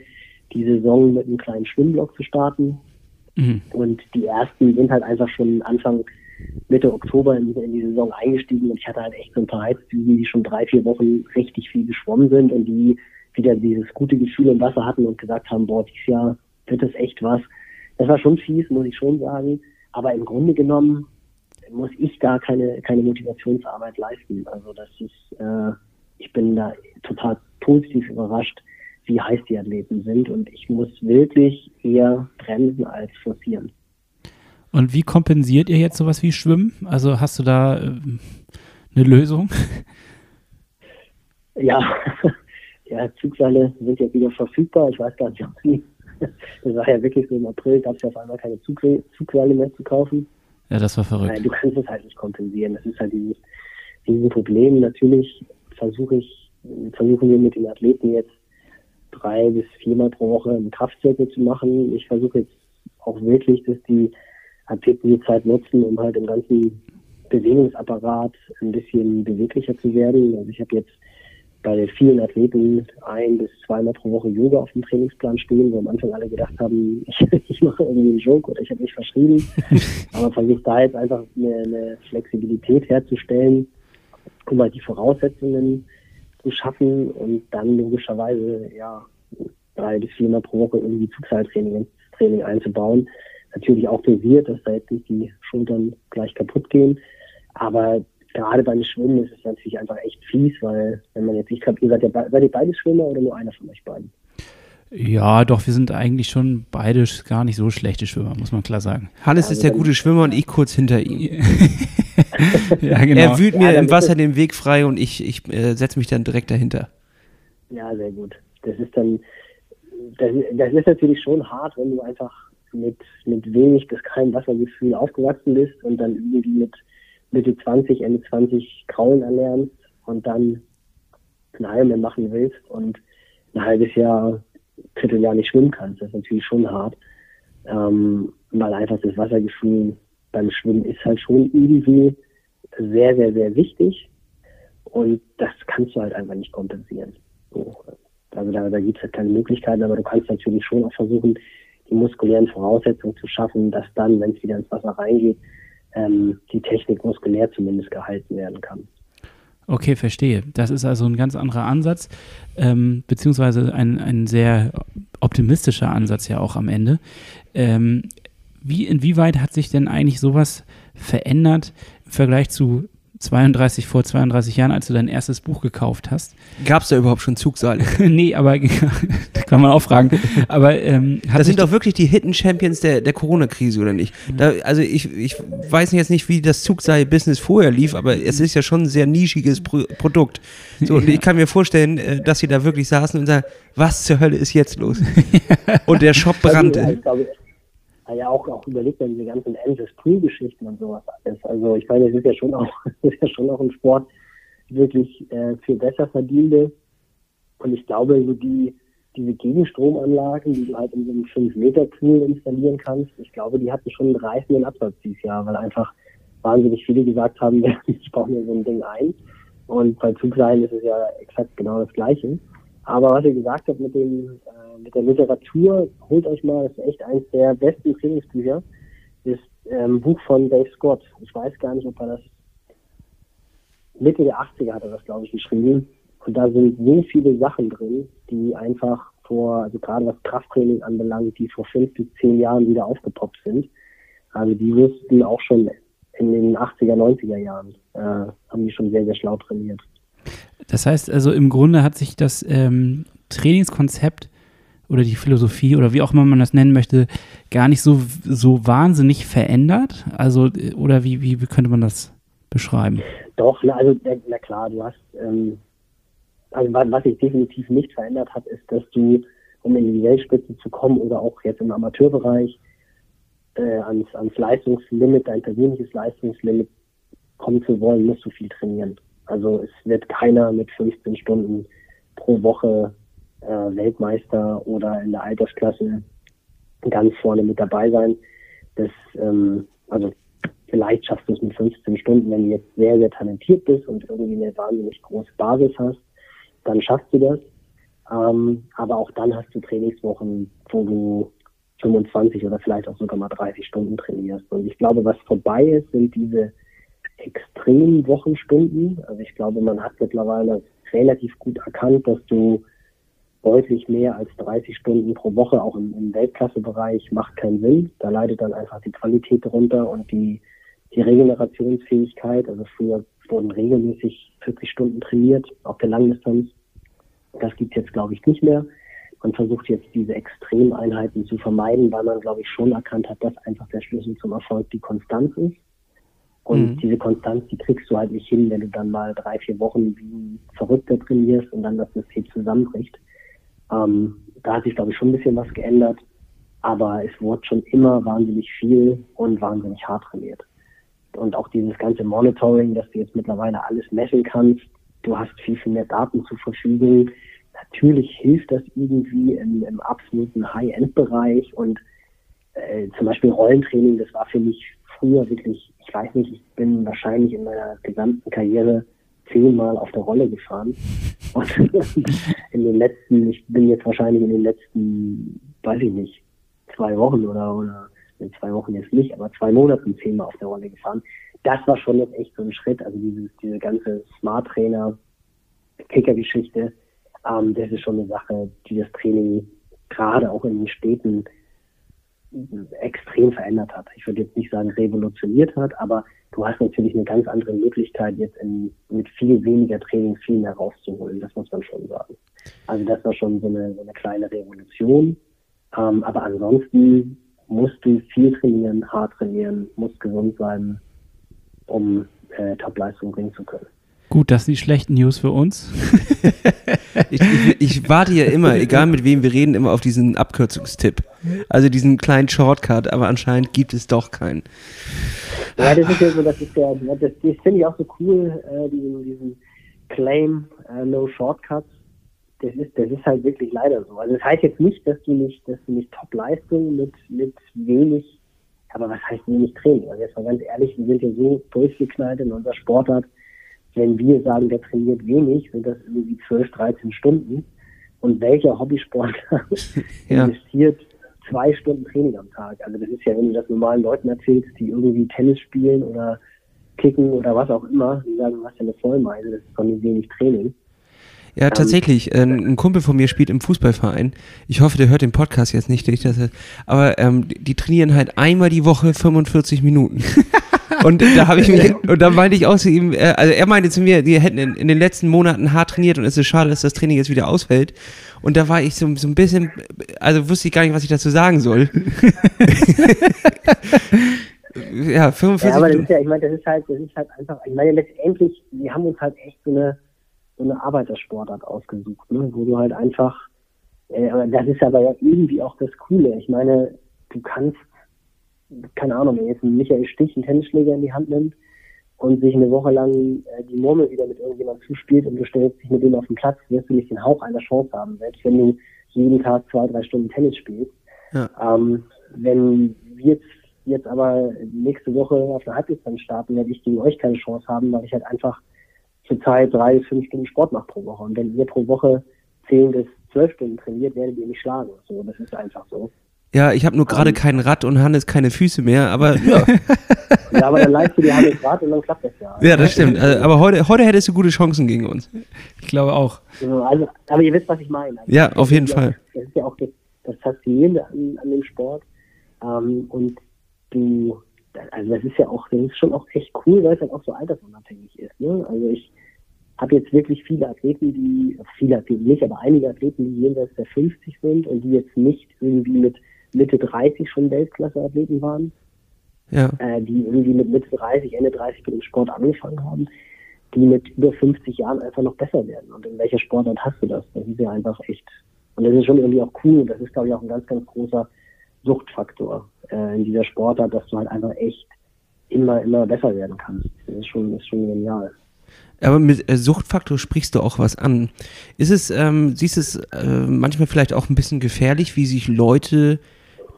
die Saison mit einem kleinen Schwimmblock zu starten. Mhm. Und die ersten sind halt einfach schon Anfang Mitte Oktober in, in, die Saison eingestiegen und ich hatte halt echt so ein paar Heizdüsen, die schon drei, vier Wochen richtig viel geschwommen sind und die wieder dieses gute Gefühl im Wasser hatten und gesagt haben, boah, dieses Jahr wird es echt was. Das war schon fies, muss ich schon sagen. Aber im Grunde genommen muss ich da keine, keine Motivationsarbeit leisten. Also das ist, äh, ich bin da total positiv überrascht, wie heiß die Athleten sind und ich muss wirklich eher bremsen als forcieren. Und wie kompensiert ihr jetzt sowas wie Schwimmen? Also hast du da äh, eine Lösung? Ja, ja, Zugseile sind ja wieder verfügbar. Ich weiß gar nicht, ob sie. Das war ja wirklich so im April, gab es ja auf einmal keine Zug Zugseile mehr zu kaufen. Ja, das war verrückt. Nein, du kannst es halt nicht kompensieren. Das ist halt dieses, dieses Problem. Natürlich versuche ich, versuchen wir mit den Athleten jetzt drei bis viermal pro Woche einen Kraftzirkel zu machen. Ich versuche jetzt auch wirklich, dass die Athleten die Zeit nutzen, um halt im ganzen Bewegungsapparat ein bisschen beweglicher zu werden. Also ich habe jetzt bei vielen Athleten ein bis zweimal pro Woche Yoga auf dem Trainingsplan stehen, wo am Anfang alle gedacht haben, ich, ich mache irgendwie einen Joke oder ich habe mich verschrieben. Aber versuche da jetzt einfach eine, eine Flexibilität herzustellen, um halt die Voraussetzungen zu schaffen und dann logischerweise ja drei bis viermal pro Woche irgendwie Zugseiltraining Training einzubauen. Natürlich auch dosiert, dass da jetzt nicht die Schultern gleich kaputt gehen. Aber gerade beim Schwimmen ist es natürlich einfach echt fies, weil wenn man jetzt, ich glaube, ihr seid ja seid ihr beide Schwimmer oder nur einer von euch beiden? Ja, doch, wir sind eigentlich schon beide gar nicht so schlechte Schwimmer, muss man klar sagen. Hannes also ist der gute Schwimmer und ich kurz hinter ihm. ja, genau. Er wühlt mir ja, im Wasser den Weg frei und ich, ich äh, setze mich dann direkt dahinter. Ja, sehr gut. Das ist dann, das, das ist natürlich schon hart, wenn du einfach mit, mit wenig bis keinem Wassergefühl aufgewachsen bist und dann irgendwie mit Mitte 20, Ende 20 Grauen erlernst und dann ein Ironman machen willst und ein halbes Jahr, Vierteljahr nicht schwimmen kannst. Das ist natürlich schon hart, ähm, weil einfach das Wassergefühl beim Schwimmen ist halt schon irgendwie sehr, sehr, sehr wichtig und das kannst du halt einfach nicht kompensieren. So. Also da, da gibt es halt keine Möglichkeiten, aber du kannst natürlich schon auch versuchen, die muskulären Voraussetzungen zu schaffen, dass dann, wenn es wieder ins Wasser reingeht, ähm, die Technik muskulär zumindest gehalten werden kann. Okay, verstehe. Das ist also ein ganz anderer Ansatz, ähm, beziehungsweise ein, ein sehr optimistischer Ansatz ja auch am Ende. Ähm, wie, inwieweit hat sich denn eigentlich sowas verändert im Vergleich zu 32 vor 32 Jahren, als du dein erstes Buch gekauft hast. Gab es da überhaupt schon Zugseile? nee, aber da kann man auch fragen. Aber ähm, das sind doch wirklich die Hidden Champions der, der Corona-Krise, oder nicht? Mhm. Da, also ich, ich weiß jetzt nicht, wie das Zugseil-Business vorher lief, aber es ist ja schon ein sehr nischiges Pro Produkt. So, und ich kann mir vorstellen, äh, dass sie da wirklich saßen und sagen, was zur Hölle ist jetzt los? und der Shop brannte ja auch, auch überlegt man diese ganzen Endless Pool-Geschichten und sowas alles. Also ich meine, es ist ja schon auch, ist ja schon auch ein Sport wirklich äh, für besser verdiente. Und ich glaube, so die, diese Gegenstromanlagen, die du halt in so einem 5-Meter-Pool installieren kannst, ich glaube, die hatten schon einen reißenden Absatz dieses Jahr, weil einfach wahnsinnig viele gesagt haben, ich brauche mir so ein Ding ein. Und bei Zugseilen ist es ja exakt genau das Gleiche. Aber was ihr gesagt habt mit dem, äh, mit der Literatur, holt euch mal, das ist echt eines der besten Trainingsbücher, ist ähm, Buch von Dave Scott. Ich weiß gar nicht, ob er das Mitte der 80er hat er das, glaube ich, geschrieben. Und da sind so viele Sachen drin, die einfach vor, also gerade was Krafttraining anbelangt, die vor fünf bis zehn Jahren wieder aufgepoppt sind. Also die wussten auch schon in den 80er, 90er Jahren, äh, haben die schon sehr, sehr schlau trainiert. Das heißt also, im Grunde hat sich das ähm, Trainingskonzept oder die Philosophie oder wie auch immer man das nennen möchte, gar nicht so, so wahnsinnig verändert? Also, oder wie, wie, könnte man das beschreiben? Doch, na, also, na klar, du hast, ähm, also was sich definitiv nicht verändert hat, ist, dass du, um in die Weltspitze zu kommen oder auch jetzt im Amateurbereich, äh, ans, ans Leistungslimit, dein persönliches Leistungslimit kommen zu wollen, musst du viel trainieren. Also es wird keiner mit 15 Stunden pro Woche äh, Weltmeister oder in der Altersklasse ganz vorne mit dabei sein. Das, ähm, also vielleicht schaffst du es mit 15 Stunden, wenn du jetzt sehr, sehr talentiert bist und irgendwie eine wahnsinnig große Basis hast, dann schaffst du das. Ähm, aber auch dann hast du Trainingswochen, wo du 25 oder vielleicht auch sogar mal 30 Stunden trainierst. Und ich glaube, was vorbei ist, sind diese extremen Wochenstunden. Also ich glaube, man hat mittlerweile relativ gut erkannt, dass du deutlich mehr als 30 Stunden pro Woche auch im, im Weltklassebereich macht keinen Sinn. Da leidet dann einfach die Qualität drunter und die, die Regenerationsfähigkeit. Also früher wurden regelmäßig 40 Stunden trainiert auf der Langdistanz. Das gibt es jetzt, glaube ich, nicht mehr. Man versucht jetzt diese Extremeinheiten zu vermeiden, weil man, glaube ich, schon erkannt hat, dass einfach der Schlüssel zum Erfolg die Konstanz ist. Und mhm. diese Konstanz, die kriegst du halt nicht hin, wenn du dann mal drei, vier Wochen wie ein Verrückter trainierst und dann das System zusammenbricht. Ähm, da hat sich, glaube ich, schon ein bisschen was geändert. Aber es wurde schon immer wahnsinnig viel und wahnsinnig hart trainiert. Und auch dieses ganze Monitoring, dass du jetzt mittlerweile alles messen kannst. Du hast viel, viel mehr Daten zur Verfügung. Natürlich hilft das irgendwie im, im absoluten High-End-Bereich und äh, zum Beispiel Rollentraining, das war für mich früher wirklich, ich weiß nicht, ich bin wahrscheinlich in meiner gesamten Karriere zehnmal auf der Rolle gefahren. Und in den letzten, ich bin jetzt wahrscheinlich in den letzten, weiß ich nicht, zwei Wochen oder, oder in zwei Wochen jetzt nicht, aber zwei Monaten zehnmal auf der Rolle gefahren. Das war schon jetzt echt so ein Schritt. Also dieses, diese ganze Smart Trainer, Kicker-Geschichte, ähm, das ist schon eine Sache, die das Training gerade auch in den Städten extrem verändert hat. Ich würde jetzt nicht sagen revolutioniert hat, aber du hast natürlich eine ganz andere Möglichkeit, jetzt in, mit viel weniger Training viel mehr rauszuholen. Das muss man schon sagen. Also das war schon so eine, so eine kleine Revolution. Ähm, aber ansonsten musst du viel trainieren, hart trainieren, musst gesund sein, um äh, Top-Leistung bringen zu können. Gut, das sind die schlechten News für uns. ich, ich, ich, warte ja immer, egal mit wem wir reden, immer auf diesen Abkürzungstipp. Also diesen kleinen Shortcut, aber anscheinend gibt es doch keinen. Ja, das ist ja so, das ist ja, das, das finde ich auch so cool, äh, diesen, diesen Claim, äh, no shortcuts. Das ist, das ist halt wirklich leider so. Also das heißt jetzt nicht, dass du nicht, dass du nicht Top-Leistung mit, mit wenig, aber was heißt wenig Training? Also jetzt mal ganz ehrlich, wir sind ja so durchgeknallt in unserer Sportart, wenn wir sagen, der trainiert wenig, sind das irgendwie 12, 13 Stunden. Und welcher Hobbysportler ja. investiert zwei Stunden Training am Tag? Also das ist ja, wenn du das normalen Leuten erzählst, die irgendwie Tennis spielen oder kicken oder was auch immer, die sagen, was ja eine Vollmeise, das ist doch nicht wenig Training. Ja, ähm, tatsächlich. Ähm, ein Kumpel von mir spielt im Fußballverein. Ich hoffe, der hört den Podcast jetzt nicht. Aber ähm, die trainieren halt einmal die Woche 45 Minuten. Und da habe ich mich, und da meinte ich auch zu ihm, äh, also er meinte zu mir, die hätten in, in, den letzten Monaten hart trainiert und es ist schade, dass das Training jetzt wieder ausfällt. Und da war ich so, so ein bisschen, also wusste ich gar nicht, was ich dazu sagen soll. ja, 45 ja, aber das ist ja, ich meine, das ist halt, das ist halt einfach, ich meine, letztendlich, wir haben uns halt echt so eine, so eine Arbeitersportart ausgesucht, ne? wo du halt einfach, äh, das ist aber ja irgendwie auch das Coole. Ich meine, du kannst keine Ahnung, wenn jetzt ein Michael Stich einen Tennisschläger in die Hand nimmt und sich eine Woche lang äh, die Murmel wieder mit irgendjemandem zuspielt und du stellst dich mit ihm auf den Platz, wirst du nicht den Hauch einer Chance haben, selbst wenn du jeden Tag zwei, drei Stunden Tennis spielst. Ja. Ähm, wenn wir jetzt, jetzt aber nächste Woche auf der Halbdistanz starten, werde ich gegen euch keine Chance haben, weil ich halt einfach zurzeit drei, fünf Stunden Sport mache pro Woche. Und wenn ihr pro Woche zehn bis zwölf Stunden trainiert, werdet ihr mich schlagen. So, das ist einfach so. Ja, ich habe nur gerade um, kein Rad und Hannes keine Füße mehr, aber ja. ja, aber dann leistest du dir Hannes Rad und dann klappt das ja. Ja, das stimmt. Also, aber heute, heute hättest du gute Chancen gegen uns. Ich glaube auch. Also, aber ihr wisst, was ich meine. Also, ja, auf jeden Fall. Auch, das ist ja auch das, das Faszinierende an, an dem Sport. Ähm, und du, also das ist ja auch, das ist schon auch echt cool, weil es halt auch so altersunabhängig ist. Ne? Also ich habe jetzt wirklich viele Athleten, die, viele Athleten nicht, aber einige Athleten, die jenseits der 50 sind und die jetzt nicht irgendwie mit Mitte 30 schon Weltklasse-Athleten waren, ja. äh, die irgendwie mit Mitte 30, Ende 30 mit dem Sport angefangen haben, die mit über 50 Jahren einfach noch besser werden. Und in welcher Sportart hast du das? Das ist ja einfach echt. Und das ist schon irgendwie auch cool. Und das ist, glaube ich, auch ein ganz, ganz großer Suchtfaktor äh, in dieser Sportart, dass du halt einfach echt immer, immer besser werden kannst. Das ist schon, ist schon genial. Aber mit äh, Suchtfaktor sprichst du auch was an. Ist es, ähm, siehst du es äh, manchmal vielleicht auch ein bisschen gefährlich, wie sich Leute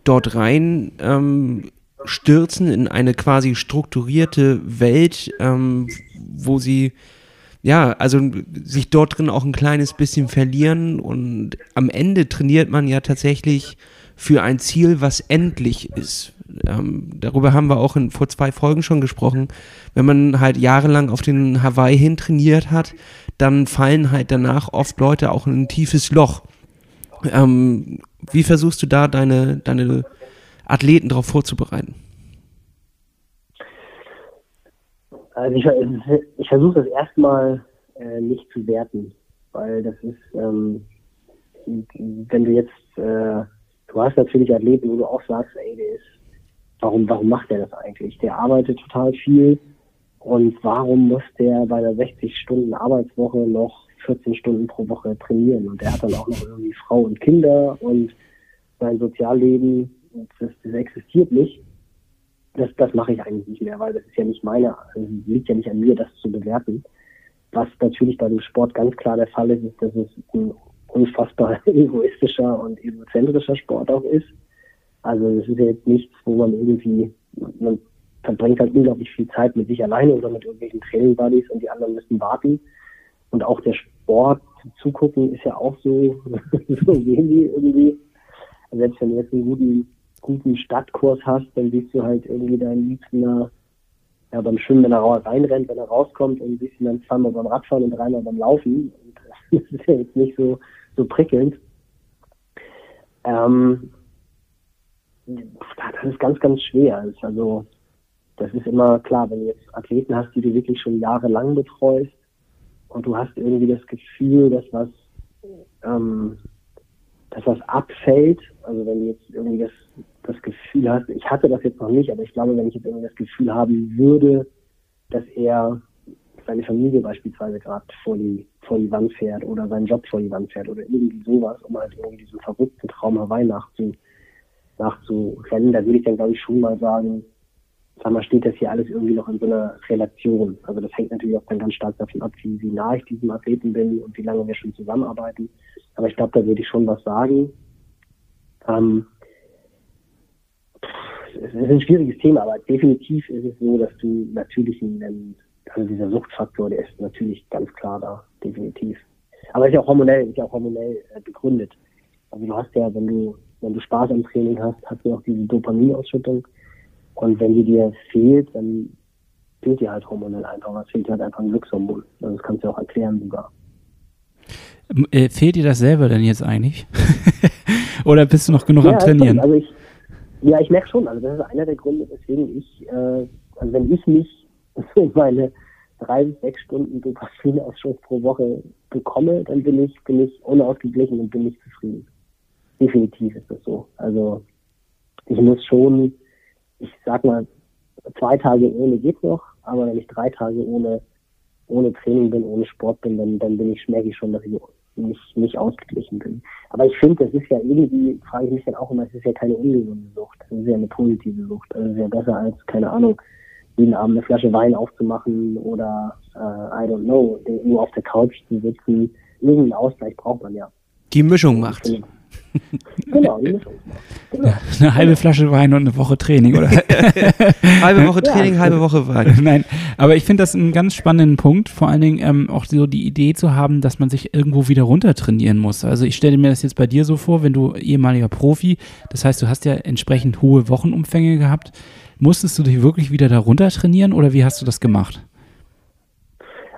dort rein ähm, stürzen in eine quasi strukturierte Welt, ähm, wo sie ja, also sich dort drin auch ein kleines bisschen verlieren und am Ende trainiert man ja tatsächlich für ein Ziel, was endlich ist. Ähm, darüber haben wir auch in, vor zwei Folgen schon gesprochen. Wenn man halt jahrelang auf den Hawaii hin trainiert hat, dann fallen halt danach oft Leute auch in ein tiefes Loch. Ähm, wie versuchst du da deine, deine Athleten darauf vorzubereiten? Also ich, ich versuche das erstmal äh, nicht zu werten, weil das ist, ähm, wenn du jetzt, äh, du hast natürlich Athleten, wo du auch sagst, ey, der ist, warum, warum macht der das eigentlich? Der arbeitet total viel und warum muss der bei einer 60 Stunden Arbeitswoche noch 14 Stunden pro Woche trainieren? Und der hat dann auch noch irgendwie Frau und Kinder und sein Sozialleben, das, das existiert nicht das, das mache ich eigentlich nicht mehr, weil das ist ja nicht meine, also liegt ja nicht an mir, das zu bewerten. Was natürlich bei dem Sport ganz klar der Fall ist, ist, dass es ein unfassbar egoistischer und egozentrischer Sport auch ist. Also es ist ja jetzt nichts, wo man irgendwie, man verbringt halt unglaublich viel Zeit mit sich alleine oder mit irgendwelchen Training-Buddies und die anderen müssen warten. Und auch der Sport zugucken ist ja auch so, so wenig irgendwie. Also selbst wenn du jetzt einen guten guten Stadtkurs hast, dann siehst du halt irgendwie deinen Liebsten ja, beim Schwimmen, wenn er reinrennt, wenn er rauskommt und siehst ihn dann zweimal beim Radfahren und dreimal beim Laufen. Und das ist ja jetzt nicht so, so prickelnd. Ähm, das ist ganz, ganz schwer. Also, das ist immer klar, wenn du jetzt Athleten hast, die du wirklich schon jahrelang betreust und du hast irgendwie das Gefühl, dass was, ähm, dass was abfällt, also wenn du jetzt irgendwie das das Gefühl hast, ich hatte das jetzt noch nicht, aber ich glaube, wenn ich jetzt irgendwie das Gefühl haben würde, dass er seine Familie beispielsweise gerade vor die, vor die Wand fährt oder seinen Job vor die Wand fährt oder irgendwie sowas, um halt irgendwie diesen verrückten Traum Hawaii nachzu, nachzurennen, da würde ich dann, glaube ich, schon mal sagen, sag mal, steht das hier alles irgendwie noch in so einer Relation. Also das hängt natürlich auch dann ganz stark davon ab, wie, wie nah ich diesem Athleten bin und wie lange wir schon zusammenarbeiten. Aber ich glaube, da würde ich schon was sagen. Ähm, es ist ein schwieriges Thema, aber definitiv ist es so, dass du natürlich einen, also dieser Suchtfaktor, der ist natürlich ganz klar da, definitiv. Aber ist ja auch hormonell, ist ja auch hormonell äh, begründet. Also du hast ja, wenn du, wenn du Spaß am Training hast, hast du auch diese Dopaminausschüttung. Und wenn die dir fehlt, dann fehlt dir halt hormonell einfach. Es fehlt halt einfach ein Glückshormon. Also das kannst du auch erklären sogar. Äh, fehlt dir das selber denn jetzt eigentlich? Oder bist du noch genug ja, am Trainieren? Also ich, ja, ich merke schon. Also das ist einer der Gründe, weswegen ich, äh, also wenn ich nicht meine drei bis sechs Stunden Dopaminausschuss pro Woche bekomme, dann bin ich, bin ich unausgeglichen und bin nicht zufrieden. Definitiv ist das so. Also ich muss schon, ich sag mal, zwei Tage ohne geht noch, aber wenn ich drei Tage ohne, ohne Training bin, ohne Sport bin, dann, dann bin ich, merke ich schon, dass ich nicht, nicht ausgeglichen bin. Aber ich finde, das ist ja irgendwie, frage ich mich dann auch immer, es ist ja keine ungesunde Sucht. Das ist ja eine positive Sucht. Also es ist ja besser als, keine Ahnung, jeden Abend eine Flasche Wein aufzumachen oder, äh, I don't know, nur auf der Couch zu sitzen. Irgendeinen Ausgleich braucht man ja. Die Mischung macht. Genau, die Mischung. Genau. Ja, eine halbe Flasche Wein und eine Woche Training, oder? halbe Woche Training, ja, halbe Woche Wein. Nein, aber ich finde das einen ganz spannenden Punkt, vor allen Dingen ähm, auch so die Idee zu haben, dass man sich irgendwo wieder runter trainieren muss. Also ich stelle mir das jetzt bei dir so vor, wenn du ehemaliger Profi, das heißt, du hast ja entsprechend hohe Wochenumfänge gehabt, musstest du dich wirklich wieder da runter trainieren oder wie hast du das gemacht?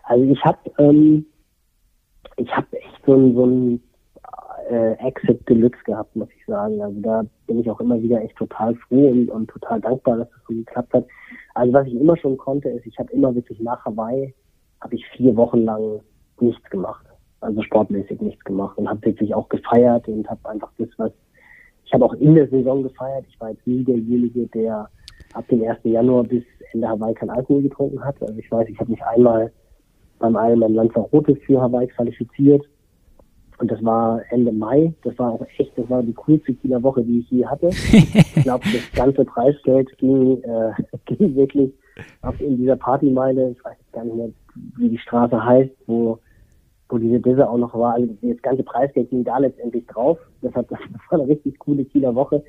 Also ich habe ähm, ich habe echt so ein, so ein äh, Exit Deluxe gehabt, muss ich sagen. Also da bin ich auch immer wieder echt total froh und, und total dankbar, dass das so geklappt hat. Also was ich immer schon konnte, ist, ich habe immer wirklich nach Hawaii, habe ich vier Wochen lang nichts gemacht. Also sportmäßig nichts gemacht und habe wirklich auch gefeiert und habe einfach das, was ich habe auch in der Saison gefeiert. Ich war jetzt nie derjenige, der ab dem 1. Januar bis Ende Hawaii kein Alkohol getrunken hat. Also ich weiß, ich habe mich einmal beim Ironman Lanzarote für Hawaii qualifiziert und das war Ende Mai. Das war auch echt, das war die coolste Kieler Woche, die ich je hatte. ich glaube, das ganze Preisgeld ging, äh, ging wirklich auf in dieser Partymeile, ich weiß gar nicht mehr, wie die Straße heißt, wo, wo diese Disse auch noch war. Also das ganze Preisgeld ging da letztendlich drauf. Deshalb, das war eine richtig coole Kieler Woche.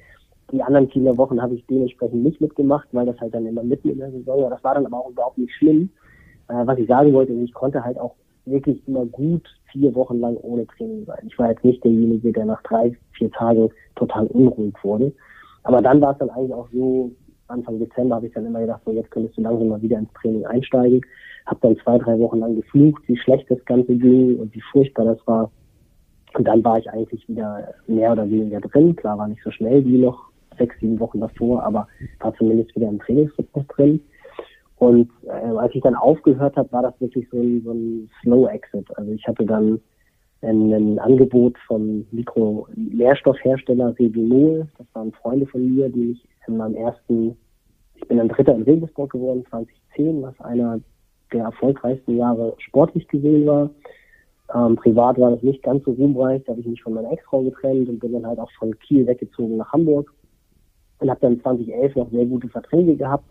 Die anderen Kieler Wochen habe ich dementsprechend nicht mitgemacht, weil das halt dann immer mitten in der Saison war. Das war dann aber auch überhaupt nicht schlimm. Äh, was ich sagen wollte, ich konnte halt auch wirklich immer gut vier Wochen lang ohne Training sein. Ich war jetzt nicht derjenige, der nach drei, vier Tagen total unruhig wurde. Aber dann war es dann eigentlich auch so, Anfang Dezember habe ich dann immer gedacht, so jetzt könntest du langsam mal wieder ins Training einsteigen. Habe dann zwei, drei Wochen lang geflucht, wie schlecht das Ganze ging und wie furchtbar das war. Und dann war ich eigentlich wieder mehr oder weniger drin. Klar war nicht so schnell wie noch sechs, sieben Wochen davor, aber war zumindest wieder im Trainingsrhythmus drin. Und äh, als ich dann aufgehört habe, war das wirklich so ein, so ein Slow Exit. Also ich hatte dann ein, ein Angebot vom Mikro-Lehrstoffhersteller Revinol. Das waren Freunde von mir, die mich in meinem ersten, ich bin dann Dritter in Regensburg geworden, 2010, was einer der erfolgreichsten Jahre sportlich gesehen war. Ähm, privat war das nicht ganz so ruhmreich, da habe ich mich von meiner Ex-Frau getrennt und bin dann halt auch von Kiel weggezogen nach Hamburg und habe dann 2011 noch sehr gute Verträge gehabt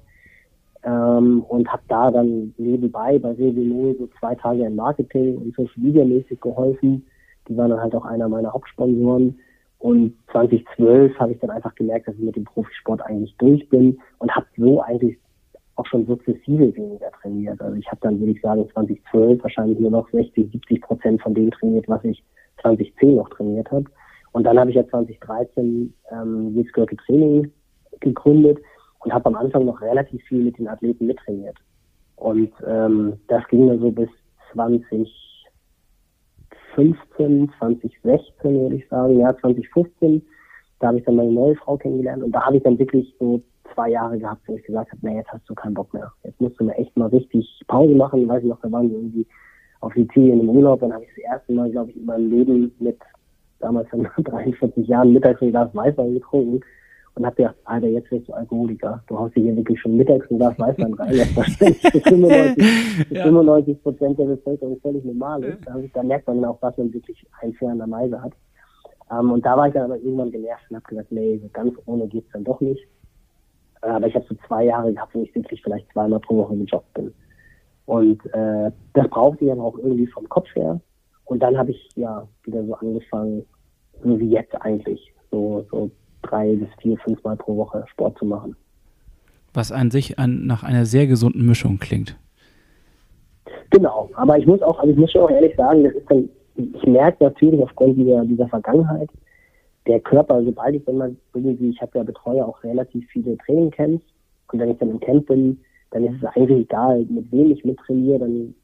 ähm, und habe da dann nebenbei bei Revenol so zwei Tage im Marketing und Social Media mäßig geholfen. Die waren dann halt auch einer meiner Hauptsponsoren. Und 2012 habe ich dann einfach gemerkt, dass ich mit dem Profisport eigentlich durch bin und habe so eigentlich auch schon sukzessive weniger trainiert. Also ich habe dann, würde ich sagen, 2012 wahrscheinlich nur noch 60, 70 Prozent von dem trainiert, was ich 2010 noch trainiert habe. Und dann habe ich ja 2013 ähm, Training gegründet und habe am Anfang noch relativ viel mit den Athleten mittrainiert. Und ähm, das ging dann so bis 2015, 2016 würde ich sagen, ja 2015. Da habe ich dann meine neue Frau kennengelernt und da habe ich dann wirklich so zwei Jahre gehabt, wo ich gesagt habe, nee, jetzt hast du keinen Bock mehr. Jetzt musst du mir echt mal richtig Pause machen. Weiß ich noch, da waren wir irgendwie auf Sizilien im Urlaub. Dann habe ich das erste Mal, glaube ich, in meinem Leben mit damals dann 43 Jahren mittags ein Glas Weißwein getrunken und hab gedacht, Alter, jetzt wirst du Alkoholiker. Du haust dir hier wirklich schon mittags ein Glas Weißwein rein, was wahrscheinlich für 95, ja. 95 Prozent der Bevölkerung völlig normal ist. Da, da merkt man dann auch, was man wirklich ein Fair an der Meise hat. Um, ähm, und da war ich dann aber irgendwann genervt und habe gesagt, nee, so ganz ohne geht's dann doch nicht. Aber ich habe so zwei Jahre gehabt, wo ich wirklich vielleicht zweimal pro Woche gejobbt bin. Und äh, das brauchte ich aber auch irgendwie vom Kopf her. Und dann habe ich ja wieder so angefangen, so wie jetzt eigentlich, so, so drei bis vier, fünf Mal pro Woche Sport zu machen. Was an sich an, nach einer sehr gesunden Mischung klingt. Genau, aber ich muss auch, also ich muss schon auch ehrlich sagen, das ist dann, ich merke natürlich aufgrund dieser, dieser Vergangenheit, der Körper, sobald ich dann mal irgendwie, ich habe ja betreue auch relativ viele Trainingcamps und wenn ich dann im Camp bin, dann ist es eigentlich egal, mit wem ich mittrainiere, dann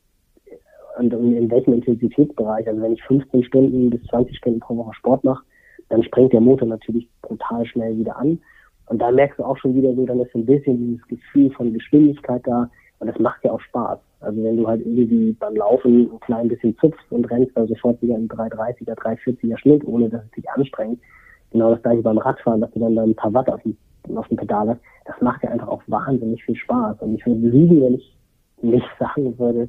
und in welchem Intensitätsbereich. Also wenn ich 15 Stunden bis 20 Stunden pro Woche Sport mache, dann springt der Motor natürlich brutal schnell wieder an. Und da merkst du auch schon wieder so, dann ist ein bisschen dieses Gefühl von Geschwindigkeit da. Und das macht ja auch Spaß. Also wenn du halt irgendwie beim Laufen ein klein bisschen zupfst und rennst dann sofort wieder im 330er, 340er Schnitt, ohne dass es dich anstrengt. Genau das gleiche beim Radfahren, dass du dann da ein paar Watt auf dem, auf dem Pedal hast. Das macht ja einfach auch wahnsinnig viel Spaß. Und ich würde lügen, wenn ich nicht sagen würde,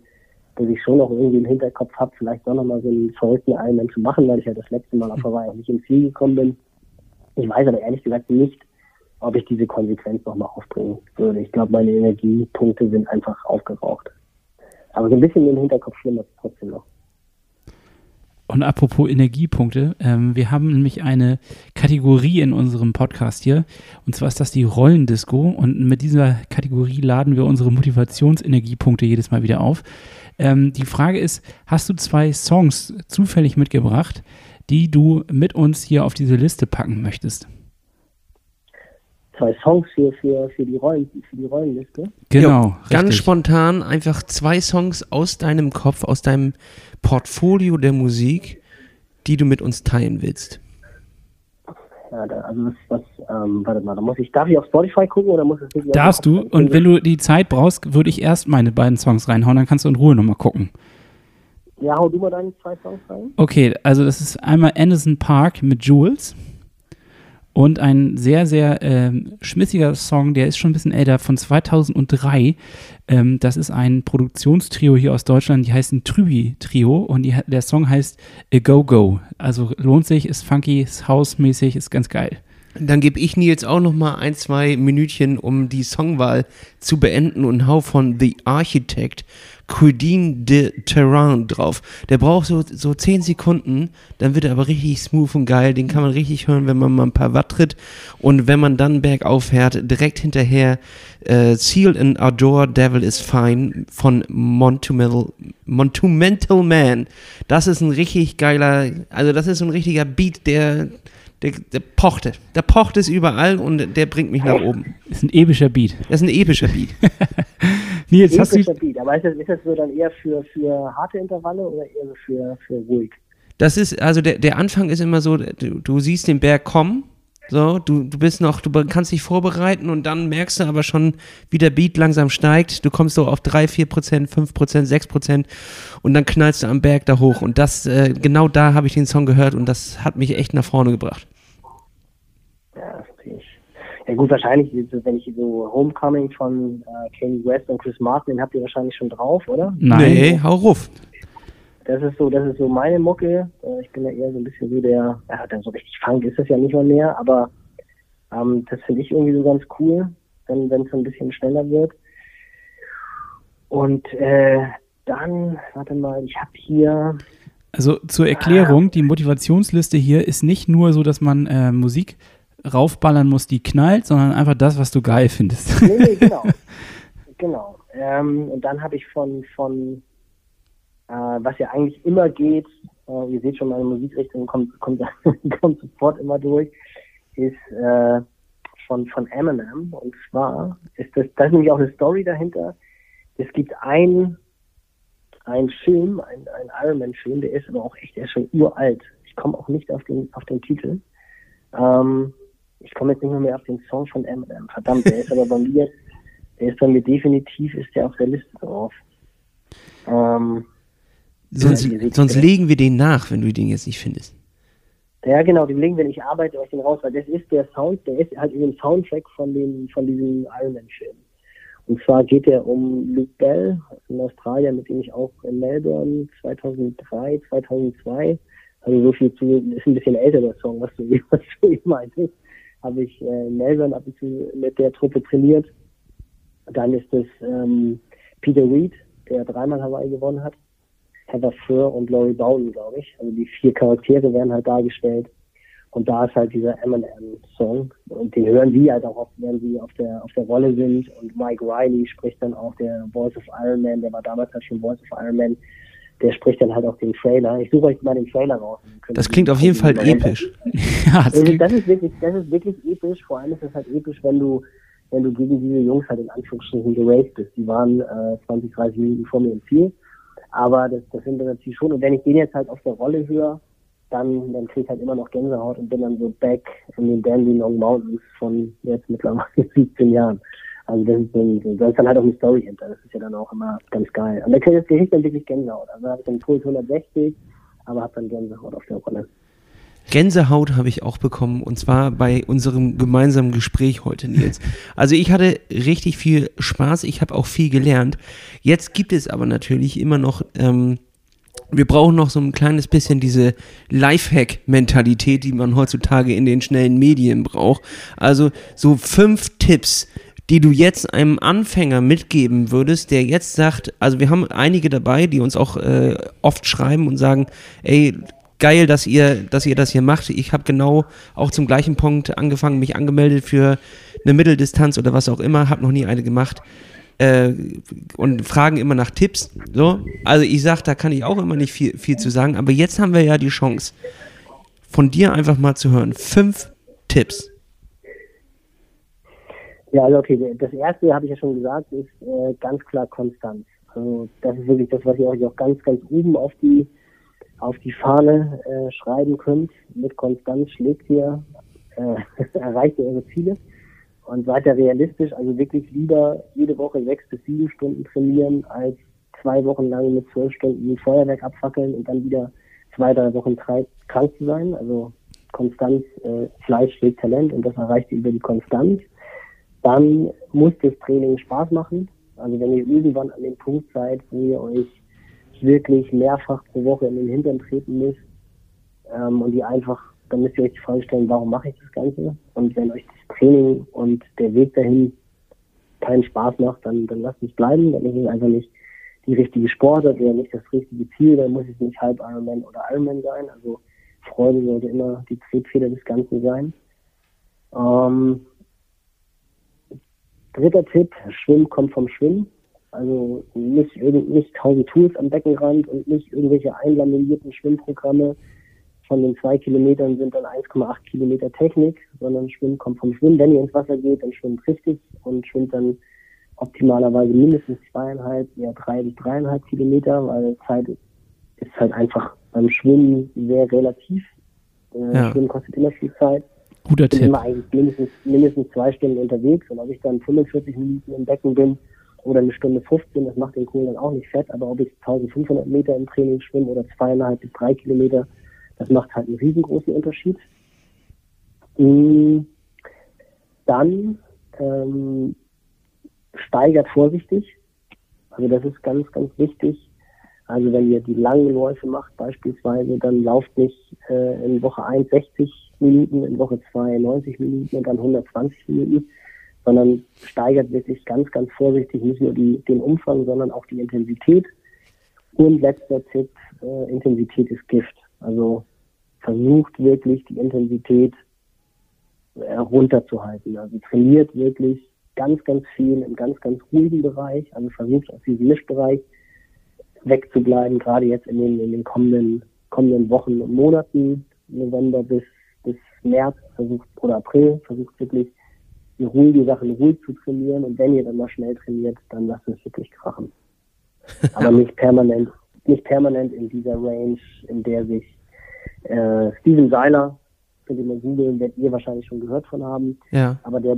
dass ich schon noch irgendwie im Hinterkopf habe, vielleicht doch nochmal so einen verrückten Ironman zu machen, weil ich ja das letzte Mal auf Hawaii nicht ins Ziel gekommen bin. Ich weiß aber ehrlich gesagt nicht, ob ich diese Konsequenz nochmal aufbringen würde. Ich glaube, meine Energiepunkte sind einfach aufgeraucht. Aber so ein bisschen im Hinterkopf schlimmert es trotzdem noch. Und apropos Energiepunkte, ähm, wir haben nämlich eine Kategorie in unserem Podcast hier. Und zwar ist das die Rollendisco. Und mit dieser Kategorie laden wir unsere Motivationsenergiepunkte jedes Mal wieder auf. Ähm, die Frage ist, hast du zwei Songs zufällig mitgebracht, die du mit uns hier auf diese Liste packen möchtest? Zwei Songs hier für, für, die, Rollen, für die Rollenliste? Genau. Ja, ganz spontan einfach zwei Songs aus deinem Kopf, aus deinem Portfolio der Musik, die du mit uns teilen willst. Ja, da, also was, was ähm, warte mal, da muss ich, darf ich auf Spotify gucken oder muss es nicht? Darfst du, und wenn du die Zeit brauchst, würde ich erst meine beiden Songs reinhauen, dann kannst du in Ruhe nochmal gucken. Ja, hau du mal deine zwei Songs rein. Okay, also das ist einmal Anderson Park mit Jules. Und ein sehr, sehr ähm, schmissiger Song, der ist schon ein bisschen älter, von 2003. Ähm, das ist ein Produktionstrio hier aus Deutschland, die heißen Trübi-Trio und die, der Song heißt A Go Go. Also lohnt sich, ist funky, ist hausmäßig, ist ganz geil. Dann gebe ich Nils auch noch mal ein, zwei Minütchen, um die Songwahl zu beenden und hau von The Architect Cuisine de Terrain drauf. Der braucht so, so 10 Sekunden, dann wird er aber richtig smooth und geil. Den kann man richtig hören, wenn man mal ein paar Watt tritt. Und wenn man dann bergauf fährt, direkt hinterher äh, Seal and Adore Devil is Fine von Montumental, Montumental Man. Das ist ein richtig geiler, also das ist ein richtiger Beat, der der, der pochte. Der pocht es überall und der bringt mich nach oben. Das ist ein epischer Beat. Das ist ein epischer Beat. Nils, hast du. Epischer Beat. Aber ist das, ist das so dann eher für, für harte Intervalle oder eher so für, für ruhig? Das ist, also der, der Anfang ist immer so, du, du siehst den Berg kommen, so, du, du bist noch, du kannst dich vorbereiten und dann merkst du aber schon, wie der Beat langsam steigt. Du kommst so auf 3, 4 Prozent, 5 Prozent, 6 Prozent und dann knallst du am Berg da hoch. Und das, äh, genau da habe ich den Song gehört und das hat mich echt nach vorne gebracht. Ja, das verstehe ich. Ja gut, wahrscheinlich, wenn ich so Homecoming von äh, Kanye West und Chris Martin, den habt ihr wahrscheinlich schon drauf, oder? Nein. Nee, hau ruf. Das ist so, das ist so meine Mucke. Äh, Ich bin ja eher so ein bisschen so der, ja, dann so richtig Funk ist das ja nicht mal mehr, aber ähm, das finde ich irgendwie so ganz cool, wenn wenn es so ein bisschen schneller wird. Und äh, dann, warte mal, ich habe hier, Also zur Erklärung, die Motivationsliste hier ist nicht nur so, dass man äh, Musik raufballern muss, die knallt, sondern einfach das, was du geil findest. nee, nee, genau, genau. Ähm, und dann habe ich von von äh, was ja eigentlich immer geht, äh, ihr seht schon, meine Musikrichtung kommt kommt, kommt sofort immer durch, ist äh, von von Eminem. Und zwar ist das, das ist nämlich auch eine Story dahinter. Es gibt ein ein Film, ein, ein Iron Man Film, der ist aber auch echt, der ist schon uralt. Ich komme auch nicht auf den auf den Titel. Ähm, ich komme jetzt nicht mehr, mehr auf den Song von Eminem. Verdammt, der ist aber bei mir, der ist bei mir definitiv, ist der auf der Liste drauf. Ähm, Sonst, Ja, sonst legen wir den nach, wenn du den jetzt nicht findest. ja, genau, den Link, wenn ich arbeite, euch den raus, weil das ist der Sound, der ist halt in dem Soundtrack von dem, von diesem Iron Man Film. Und zwar geht er um Luke Bell, in Australien, mit dem ich auch in Melbourne 2003, 2002, also so viel zu, ist ein bisschen älter der Song, was du, was du eben meintest, habe ich äh, in Melbourne ab und zu mit der Truppe trainiert. Dann ist es ähm, Peter Reed, der dreimal Hawaii gewonnen hat. Heather Furr und Laurie Bowden, glaube ich. Also die vier Charaktere werden halt dargestellt. Und da ist halt dieser Eminem-Song. Und den hören die halt auch oft, wenn sie auf der, auf der Rolle sind. Und Mike Riley spricht dann auch der Voice of Iron Man, der war damals halt schon Voice of Iron Man. Der spricht dann halt auch den Trailer. Ich suche euch mal den Trailer raus. Das klingt auf jeden Fall episch. ja, das also das ist wirklich, das ist wirklich episch. Vor allem ist es halt episch, wenn du, wenn du gegen diese Jungs halt in Anführungsstrichen geraced bist. Die waren äh, 20, 30 Minuten vor mir im Ziel. Aber das, das sind wir natürlich schon. Und wenn ich den jetzt halt auf der Rolle höre, dann, dann krieg ich halt immer noch Gänsehaut und bin dann so back in den Dandy Long Mountains von jetzt mittlerweile 17 Jahren. Also das ist, dann, da ist dann halt auch eine Story hinter. Das ist ja dann auch immer ganz geil. Und da krieg ich dann wirklich Gänsehaut. Also habe ich dann Puls 160, aber habe dann Gänsehaut auf der Rolle. Gänsehaut habe ich auch bekommen und zwar bei unserem gemeinsamen Gespräch heute, Nils. Also ich hatte richtig viel Spaß, ich habe auch viel gelernt. Jetzt gibt es aber natürlich immer noch, ähm, wir brauchen noch so ein kleines bisschen diese Lifehack-Mentalität, die man heutzutage in den schnellen Medien braucht. Also so fünf Tipps, die du jetzt einem Anfänger mitgeben würdest, der jetzt sagt, also wir haben einige dabei, die uns auch äh, oft schreiben und sagen, ey, geil, dass ihr, dass ihr das hier macht. Ich habe genau auch zum gleichen Punkt angefangen, mich angemeldet für eine Mitteldistanz oder was auch immer, habe noch nie eine gemacht äh, und fragen immer nach Tipps. So, also ich sag, da kann ich auch immer nicht viel, viel zu sagen, aber jetzt haben wir ja die Chance, von dir einfach mal zu hören. Fünf Tipps. Ja, also okay, das erste habe ich ja schon gesagt, ist äh, ganz klar Konstanz. Also das ist wirklich das, was ihr euch auch ganz, ganz oben auf die auf die Fahne äh, schreiben könnt. Mit Konstanz schlägt ihr, äh, erreicht ihr eure Ziele und seid ihr realistisch. Also wirklich lieber jede Woche sechs bis sieben Stunden trainieren, als zwei Wochen lang mit zwölf Stunden Feuerwerk abfackeln und dann wieder zwei, drei Wochen krank zu sein. Also Konstanz, äh, Fleisch schlägt Talent und das erreicht ihr über die Konstanz dann muss das Training Spaß machen. Also wenn ihr irgendwann an dem Punkt seid, wo ihr euch wirklich mehrfach pro Woche in den Hintern treten müsst ähm, und ihr einfach dann müsst ihr euch die Frage stellen, warum mache ich das Ganze? Und wenn euch das Training und der Weg dahin keinen Spaß macht, dann, dann lasst es bleiben. Dann ist es einfach nicht die richtige Sportart oder nicht das richtige Ziel. Dann muss es nicht halb Ironman oder Ironman sein. Also Freude sollte immer die Triebfeder des Ganzen sein. Ähm, dritter Tipp, Schwimmen kommt vom Schwimmen. Also nicht, nicht tausend Tools am Beckenrand und nicht irgendwelche einlaminierten Schwimmprogramme. Von den zwei Kilometern sind dann 1,8 Kilometer Technik, sondern Schwimmen kommt vom Schwimmen. Wenn ihr ins Wasser geht, dann schwimmt richtig und schwimmt dann optimalerweise mindestens zweieinhalb, eher drei bis dreieinhalb Kilometer, weil Zeit ist halt einfach beim Schwimmen sehr relativ. Äh, ja. Schwimmen kostet immer viel Zeit. Guter Tipp. Ich bin immer eigentlich mindestens, mindestens zwei Stunden unterwegs und ob ich dann 45 Minuten im Becken bin, oder eine Stunde 15, das macht den Kohl dann auch nicht fett, aber ob ich 1500 Meter im Training schwimme oder zweieinhalb bis drei Kilometer, das macht halt einen riesengroßen Unterschied. Mm, dann ähm, steigert vorsichtig, also das ist ganz, ganz wichtig. Also wenn ihr die langen Läufe macht beispielsweise, dann lauft nicht äh, in Woche 1 60 Minuten, in Woche 2 90 Minuten und dann 120 Minuten, sondern steigert wirklich ganz, ganz vorsichtig nicht nur die, den Umfang, sondern auch die Intensität. Und letzter Tipp, äh, Intensität ist Gift. Also versucht wirklich die Intensität äh, runterzuhalten. Also trainiert wirklich ganz, ganz viel im ganz, ganz ruhigen Bereich. Also versucht aus diesem Mischbereich wegzubleiben, gerade jetzt in den, in den kommenden, kommenden Wochen und Monaten, November bis, bis März versucht, oder April, versucht wirklich die ruhigen Sachen ruhig zu trainieren und wenn ihr dann mal schnell trainiert, dann lasst es wirklich krachen. Aber nicht permanent, nicht permanent in dieser Range, in der sich äh, Steven Seiler, könnt ihr mal googeln, werdet ihr wahrscheinlich schon gehört von haben. Ja. Aber der,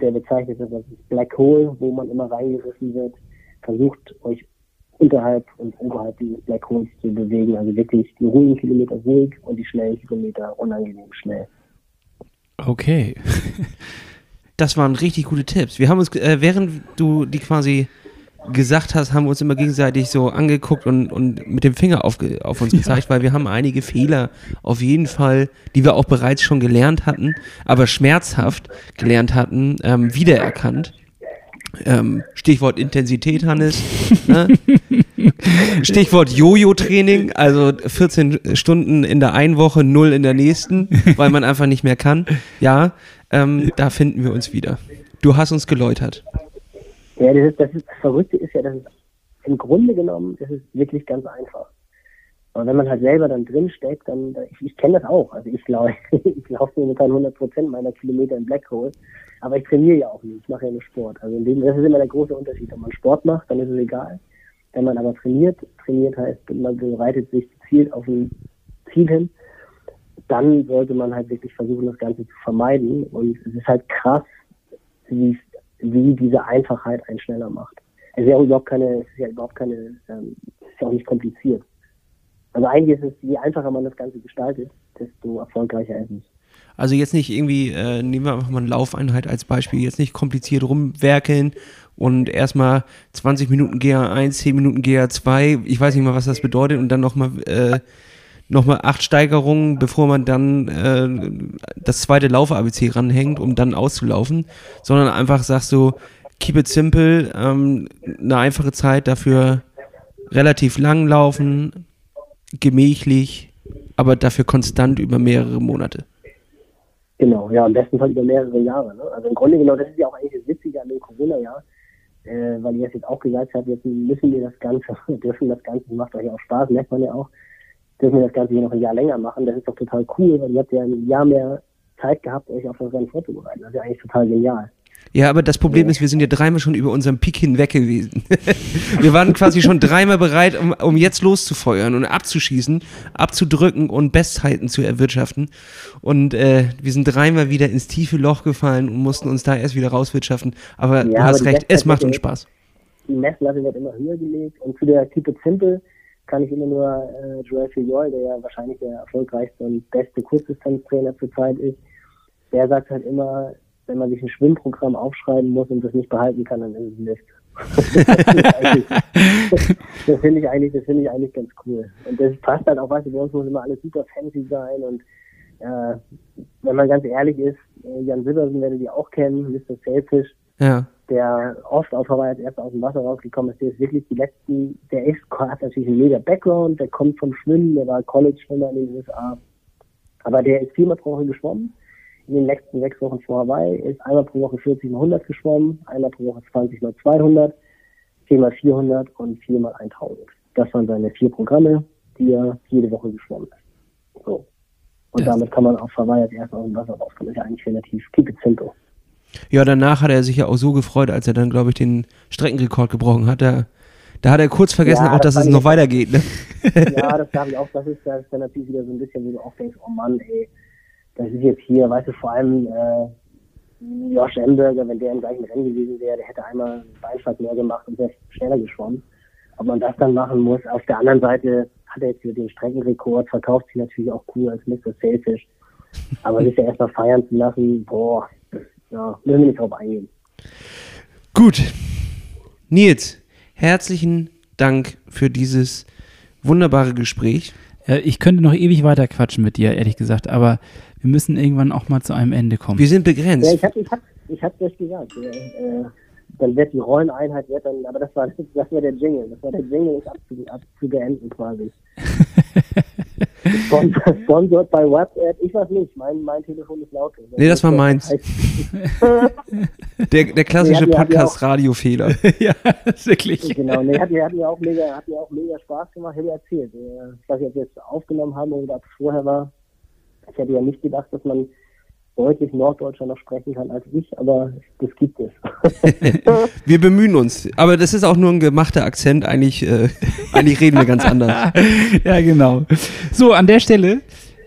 der bezeichnet das als Black Hole, wo man immer reingerissen wird. Versucht euch unterhalb und oberhalb dieses Black Holes zu bewegen. Also wirklich die ruhigen Kilometer ruhig und die schnellen Kilometer unangenehm schnell. Okay. das waren richtig gute Tipps. Wir haben uns, äh, während du die quasi gesagt hast, haben wir uns immer gegenseitig so angeguckt und, und mit dem Finger auf, auf uns gezeigt, ja. weil wir haben einige Fehler auf jeden Fall, die wir auch bereits schon gelernt hatten, aber schmerzhaft gelernt hatten, ähm, wiedererkannt. Ähm, Stichwort Intensität, Hannes. ne? Stichwort Jojo-Training, also 14 Stunden in der einen Woche, null in der nächsten, weil man einfach nicht mehr kann. Ja, ähm, da finden wir uns wieder. Du hast uns geläutert. Ja, das, ist, das, ist, das Verrückte ist ja, dass es im Grunde genommen, ist wirklich ganz einfach. Aber wenn man halt selber dann drin steckt, dann, ich, ich kenne das auch. Also ich glaube, ich laufe momentan 100 Prozent meiner Kilometer in Blackhole. Aber ich trainiere ja auch nicht. Ich mache ja nur Sport. Also dem, das ist immer der große Unterschied. Wenn man Sport macht, dann ist es egal. Wenn man aber trainiert, trainiert heißt, man bereitet sich gezielt auf ein Ziel hin dann sollte man halt wirklich versuchen, das Ganze zu vermeiden. Und es ist halt krass, wie, wie diese Einfachheit einen schneller macht. Es ist ja überhaupt keine, es ist ja überhaupt keine, ähm, es ist ja auch nicht kompliziert. Also eigentlich ist es, je einfacher man das Ganze gestaltet, desto erfolgreicher ist es. Also jetzt nicht irgendwie, äh, nehmen wir einfach mal eine Laufeinheit als Beispiel, jetzt nicht kompliziert rumwerkeln und erstmal 20 Minuten GA1, 10 Minuten GA2, ich weiß nicht mal, was das bedeutet und dann nochmal äh, nochmal acht Steigerungen, bevor man dann äh, das zweite Lauf-ABC ranhängt, um dann auszulaufen, sondern einfach sagst du, keep it simple, ähm, eine einfache Zeit, dafür relativ lang laufen, gemächlich, aber dafür konstant über mehrere Monate. Genau, ja, am besten Fall über mehrere Jahre. Ne? Also im Grunde genau, das ist ja auch eigentlich das Witzige an dem Corona-Jahr, äh, weil ihr es jetzt auch gesagt habt, jetzt müssen wir das Ganze, dürfen das Ganze, macht euch auch Spaß, merkt man ja auch, dürfen wir das Ganze hier noch ein Jahr länger machen. Das ist doch total cool, weil ihr habt ja ein Jahr mehr Zeit gehabt, euch auf das Rennen vorzubereiten. Das ist ja eigentlich total genial. Ja, aber das Problem ist, wir sind ja dreimal schon über unseren Peak hinweg gewesen. wir waren quasi schon dreimal bereit, um, um jetzt loszufeuern und abzuschießen, abzudrücken und Bestzeiten zu erwirtschaften. Und äh, wir sind dreimal wieder ins tiefe Loch gefallen und mussten uns da erst wieder rauswirtschaften. Aber ja, du hast recht, es macht uns Spaß. Die Messlatte wird immer höher gelegt und zu der Keep It Simple kann ich immer nur äh, Joel Fillol, der ja wahrscheinlich der erfolgreichste und beste Kurzdistanztrainer zurzeit ist, der sagt halt immer, wenn man sich ein Schwimmprogramm aufschreiben muss und das nicht behalten kann, dann ist es Mist. das finde ich eigentlich, das finde ich eigentlich ganz cool. Und das passt halt auch, weißt du, bei uns muss immer alles super fancy sein und Äh, wenn man ganz ehrlich ist, äh, Jan Silbersen werdet ihr auch kennen, Mr. Sailfish, Ja. der oft auf Hawaii als erster aus dem Wasser rausgekommen ist, der ist wirklich die letzten, der ist, hat natürlich einen mega Background, der kommt vom Schwimmen, der war College-Schwimmer in den USA, aber der ist viermal pro Woche geschwommen, in den letzten sechs Wochen vor Hawaii, ist einmal pro Woche 40 mal 100 geschwommen, einmal pro Woche 20 mal 200, viermal 400 und viermal 1000. Das waren seine vier Programme, die er jede Woche geschwommen ist. So. Und Das- damit kann man auf Hawaii als erster aus dem Wasser rauskommen. Ist ja eigentlich relativ simple. Ja, danach hat er sich ja auch so gefreut, als er dann, glaube ich, den Streckenrekord gebrochen hat. Da, da hat er kurz vergessen, Ja, auch, das dass es noch weitergeht. Ne? ja, das glaube ich auch. Das ist, das ist dann natürlich wieder so ein bisschen, wo du auch denkst, oh Mann, ey, das ist jetzt hier, weißt du, vor allem äh, Josh Emberger, wenn der im gleichen Rennen gewesen wäre, der hätte einmal einen Beinschlag mehr gemacht und wäre schneller geschwommen. Ob man das dann machen muss. Auf der anderen Seite hat er jetzt wieder den Streckenrekord, verkauft sich natürlich auch cool als Mr. Sailfish. Aber sich ja erstmal feiern zu lassen, boah, ja, müssen wir nicht drauf eingehen. Gut. Nils, herzlichen Dank für dieses wunderbare Gespräch. Äh, ich könnte noch ewig weiter quatschen mit dir, ehrlich gesagt, aber wir müssen irgendwann auch mal zu einem Ende kommen. Wir sind Ja, begrenzt. ich hab, ich hab, ich hab's euch gesagt. Äh, dann wird die Rolleneinheit, wird dann, aber das war, das war der Jingle. Das war der Jingle, ist abzu, abzubeenden quasi. Sponsor, sponsored bei WhatsApp. Ich weiß nicht, mein, mein Telefon ist laut. Nee, das war meins. Der, der klassische Nee, Podcast-Radio-Fehler. ja, wirklich. Genau, nee, hat mir, hat mir auch mega, hat mir auch mega Spaß gemacht, hätte ich erzählt. Äh, Ich weiß nicht, ob wir jetzt aufgenommen haben oder ob es vorher war. Ich hätte ja nicht gedacht, dass man deutlich Norddeutscher noch sprechen kann als ich, aber das gibt es. Wir bemühen uns. Aber das ist auch nur ein gemachter Akzent. Eigentlich, äh, eigentlich reden wir ganz anders. ja, genau. So, an der Stelle,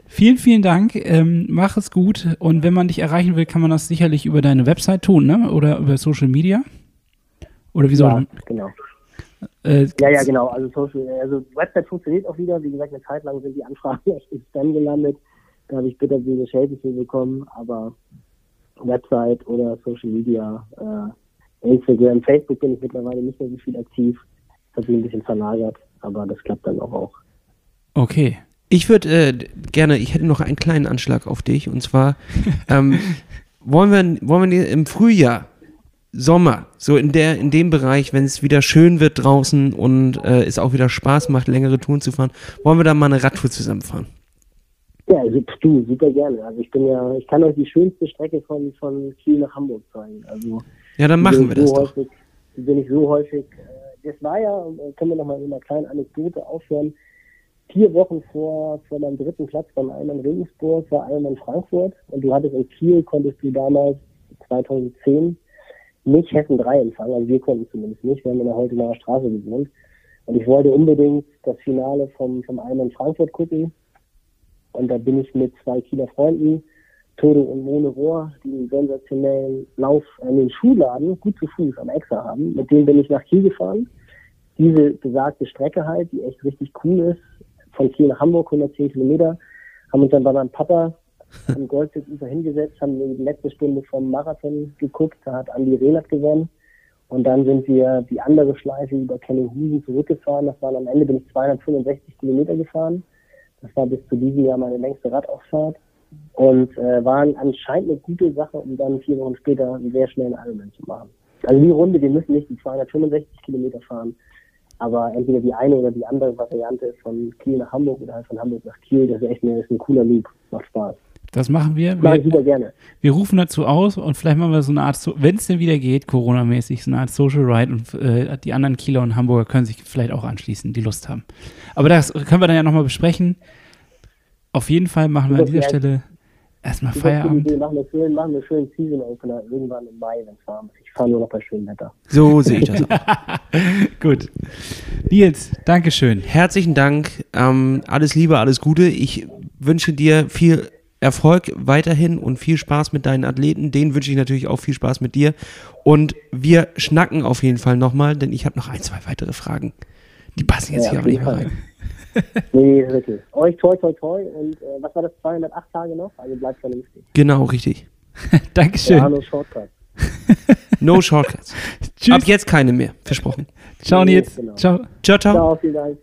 vielen, vielen Dank. Ähm, mach es gut. Und wenn man dich erreichen will, kann man das sicherlich über deine Website tun, ne? Oder über Social Media. Oder wie soll ja, genau. äh, Ja, ja, genau. Also Social, also Website funktioniert auch wieder. Wie gesagt, eine Zeit lang sind die Anfragen echt im Spam gelandet. Da habe ich bitterböse Schäden für bekommen, aber Website oder Social Media, äh, Instagram, Facebook bin ich mittlerweile nicht mehr so viel aktiv. Das hat sich ein bisschen verlagert, aber das klappt dann auch. auch. Okay. Ich würde äh, gerne, ich hätte noch einen kleinen Anschlag auf dich. Und zwar, ähm, wollen, wir, wollen wir im Frühjahr, Sommer, so in, der, in dem Bereich, wenn es wieder schön wird draußen und äh, es auch wieder Spaß macht, längere Touren zu fahren, wollen wir da mal eine Radtour zusammenfahren? Ja, also, du, super gerne. Also ich bin ja, ich kann euch die schönste Strecke von, von Kiel nach Hamburg zeigen. Also Ja, dann machen bin wir ich das so doch. Häufig, die bin ich so häufig. Äh, das war ja, äh, können wir nochmal in einer kleinen Anekdote aufhören. Vier Wochen vor, vor meinem dritten Platz beim Ironman Regensburg war Ironman Frankfurt und du hattest in Kiel, konntest du damals 2010 nicht Hessen 3 empfangen, also wir konnten zumindest nicht, wir haben in der Holtenaer Straße gewohnt. Und ich wollte unbedingt das Finale vom, vom Ironman Frankfurt gucken. Und da bin ich mit zwei Kieler Freunden, Toto und Mone Rohr, die einen sensationellen Lauf an den Schuhladen gut zu Fuß am Exer haben. Mit denen bin ich nach Kiel gefahren. Diese besagte Strecke halt, die echt richtig cool ist, von Kiel nach Hamburg, 110 Kilometer, haben uns dann bei meinem Papa am Goldseeufer hingesetzt, haben die letzte Stunde vom Marathon geguckt, da hat Andi Rehnert gewonnen. Und dann sind wir die andere Schleife über Kellinghusen zurückgefahren. Das waren am Ende bin ich 265 Kilometer gefahren. Das war bis zu diesem Jahr meine längste Radausfahrt und äh, war anscheinend eine gute Sache, um dann vier Wochen später einen sehr schnellen Ironman zu machen. Also die Runde, wir müssen nicht die 265 Kilometer fahren, aber entweder die eine oder die andere Variante von Kiel nach Hamburg oder halt von Hamburg nach Kiel, das ist echt eine, ist ein cooler Loop, macht Spaß. Das machen wir. Mach ich Wir, super gerne. wir rufen dazu aus und vielleicht machen wir so eine Art, wenn es denn wieder geht, Corona-mäßig, so eine Art Social Ride und äh, die anderen Kieler und Hamburger können sich vielleicht auch anschließen, die Lust haben. Aber das können wir dann ja nochmal besprechen. Auf jeden Fall machen wir an dieser Stelle erstmal Feierabend. Idee. Machen wir schön, machen wir schön Season Opener irgendwann im Mai, wenn es warm ist. Ich fahre nur noch bei schönem Wetter. So sehe ich das auch. Gut. Nils, Dankeschön. Herzlichen Dank. Ähm, alles Liebe, alles Gute. Ich wünsche dir viel Erfolg weiterhin und viel Spaß mit deinen Athleten. Denen wünsche ich natürlich auch viel Spaß mit dir. Und wir schnacken auf jeden Fall nochmal, denn ich habe noch ein, zwei weitere Fragen. Die passen jetzt Ja, hier aber nicht mehr rein. Nee, wirklich. Euch toi toi toi und äh, was war das, 208 Tage noch? Also bleibt vernünftig. Genau, richtig. Dankeschön. Ja, hallo Shortcut. No Shortcuts. Tschüss. Ab jetzt keine mehr. Versprochen. Ciao, Nils. Genau. Ciao. Ciao, ciao. Ciao, vielen Dank.